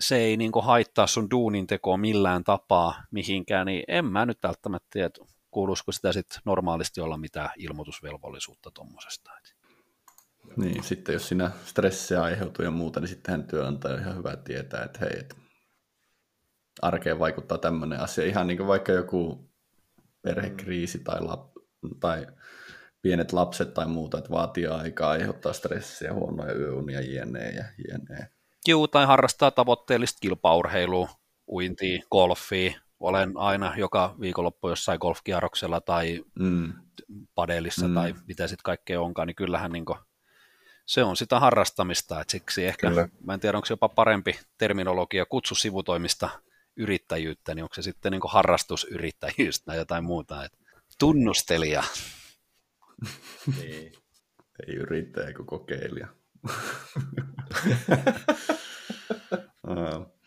B: se ei niin haittaa sun duunin tekoa millään tapaa mihinkään, niin en mä nyt välttämättä tiedä, kuuluisiko sitä sitten normaalisti olla mitään ilmoitusvelvollisuutta tuommoisesta.
C: Niin, sitten jos siinä stressiä aiheutuu ja muuta, niin sittenhän työnantaja on ihan hyvä tietää, että hei, että arkeen vaikuttaa tämmöinen asia. Ihan niin kuin vaikka joku perhekriisi tai, lap, tai pienet lapset tai muuta, että vaatii aikaa, aiheuttaa stressiä, huonoja yöunia, jne. ja jne.
B: Juu, tai harrastaa tavoitteellista kilpaurheilua, uintia, golfia. Olen aina joka viikonloppu jossain golfkierroksella tai mm. padelissa mm. tai mitä sitten kaikkea onkaan, niin kyllähän niin se on sitä harrastamista, että siksi ehkä, Kyllä. mä en tiedä onko se jopa parempi terminologia kutsu sivutoimista yrittäjyyttä, niin onko se sitten niin harrastusyrittäjyys tai jotain muuta, että tunnustelija.
C: Niin. Ei yrittäjä kuin kokeilija.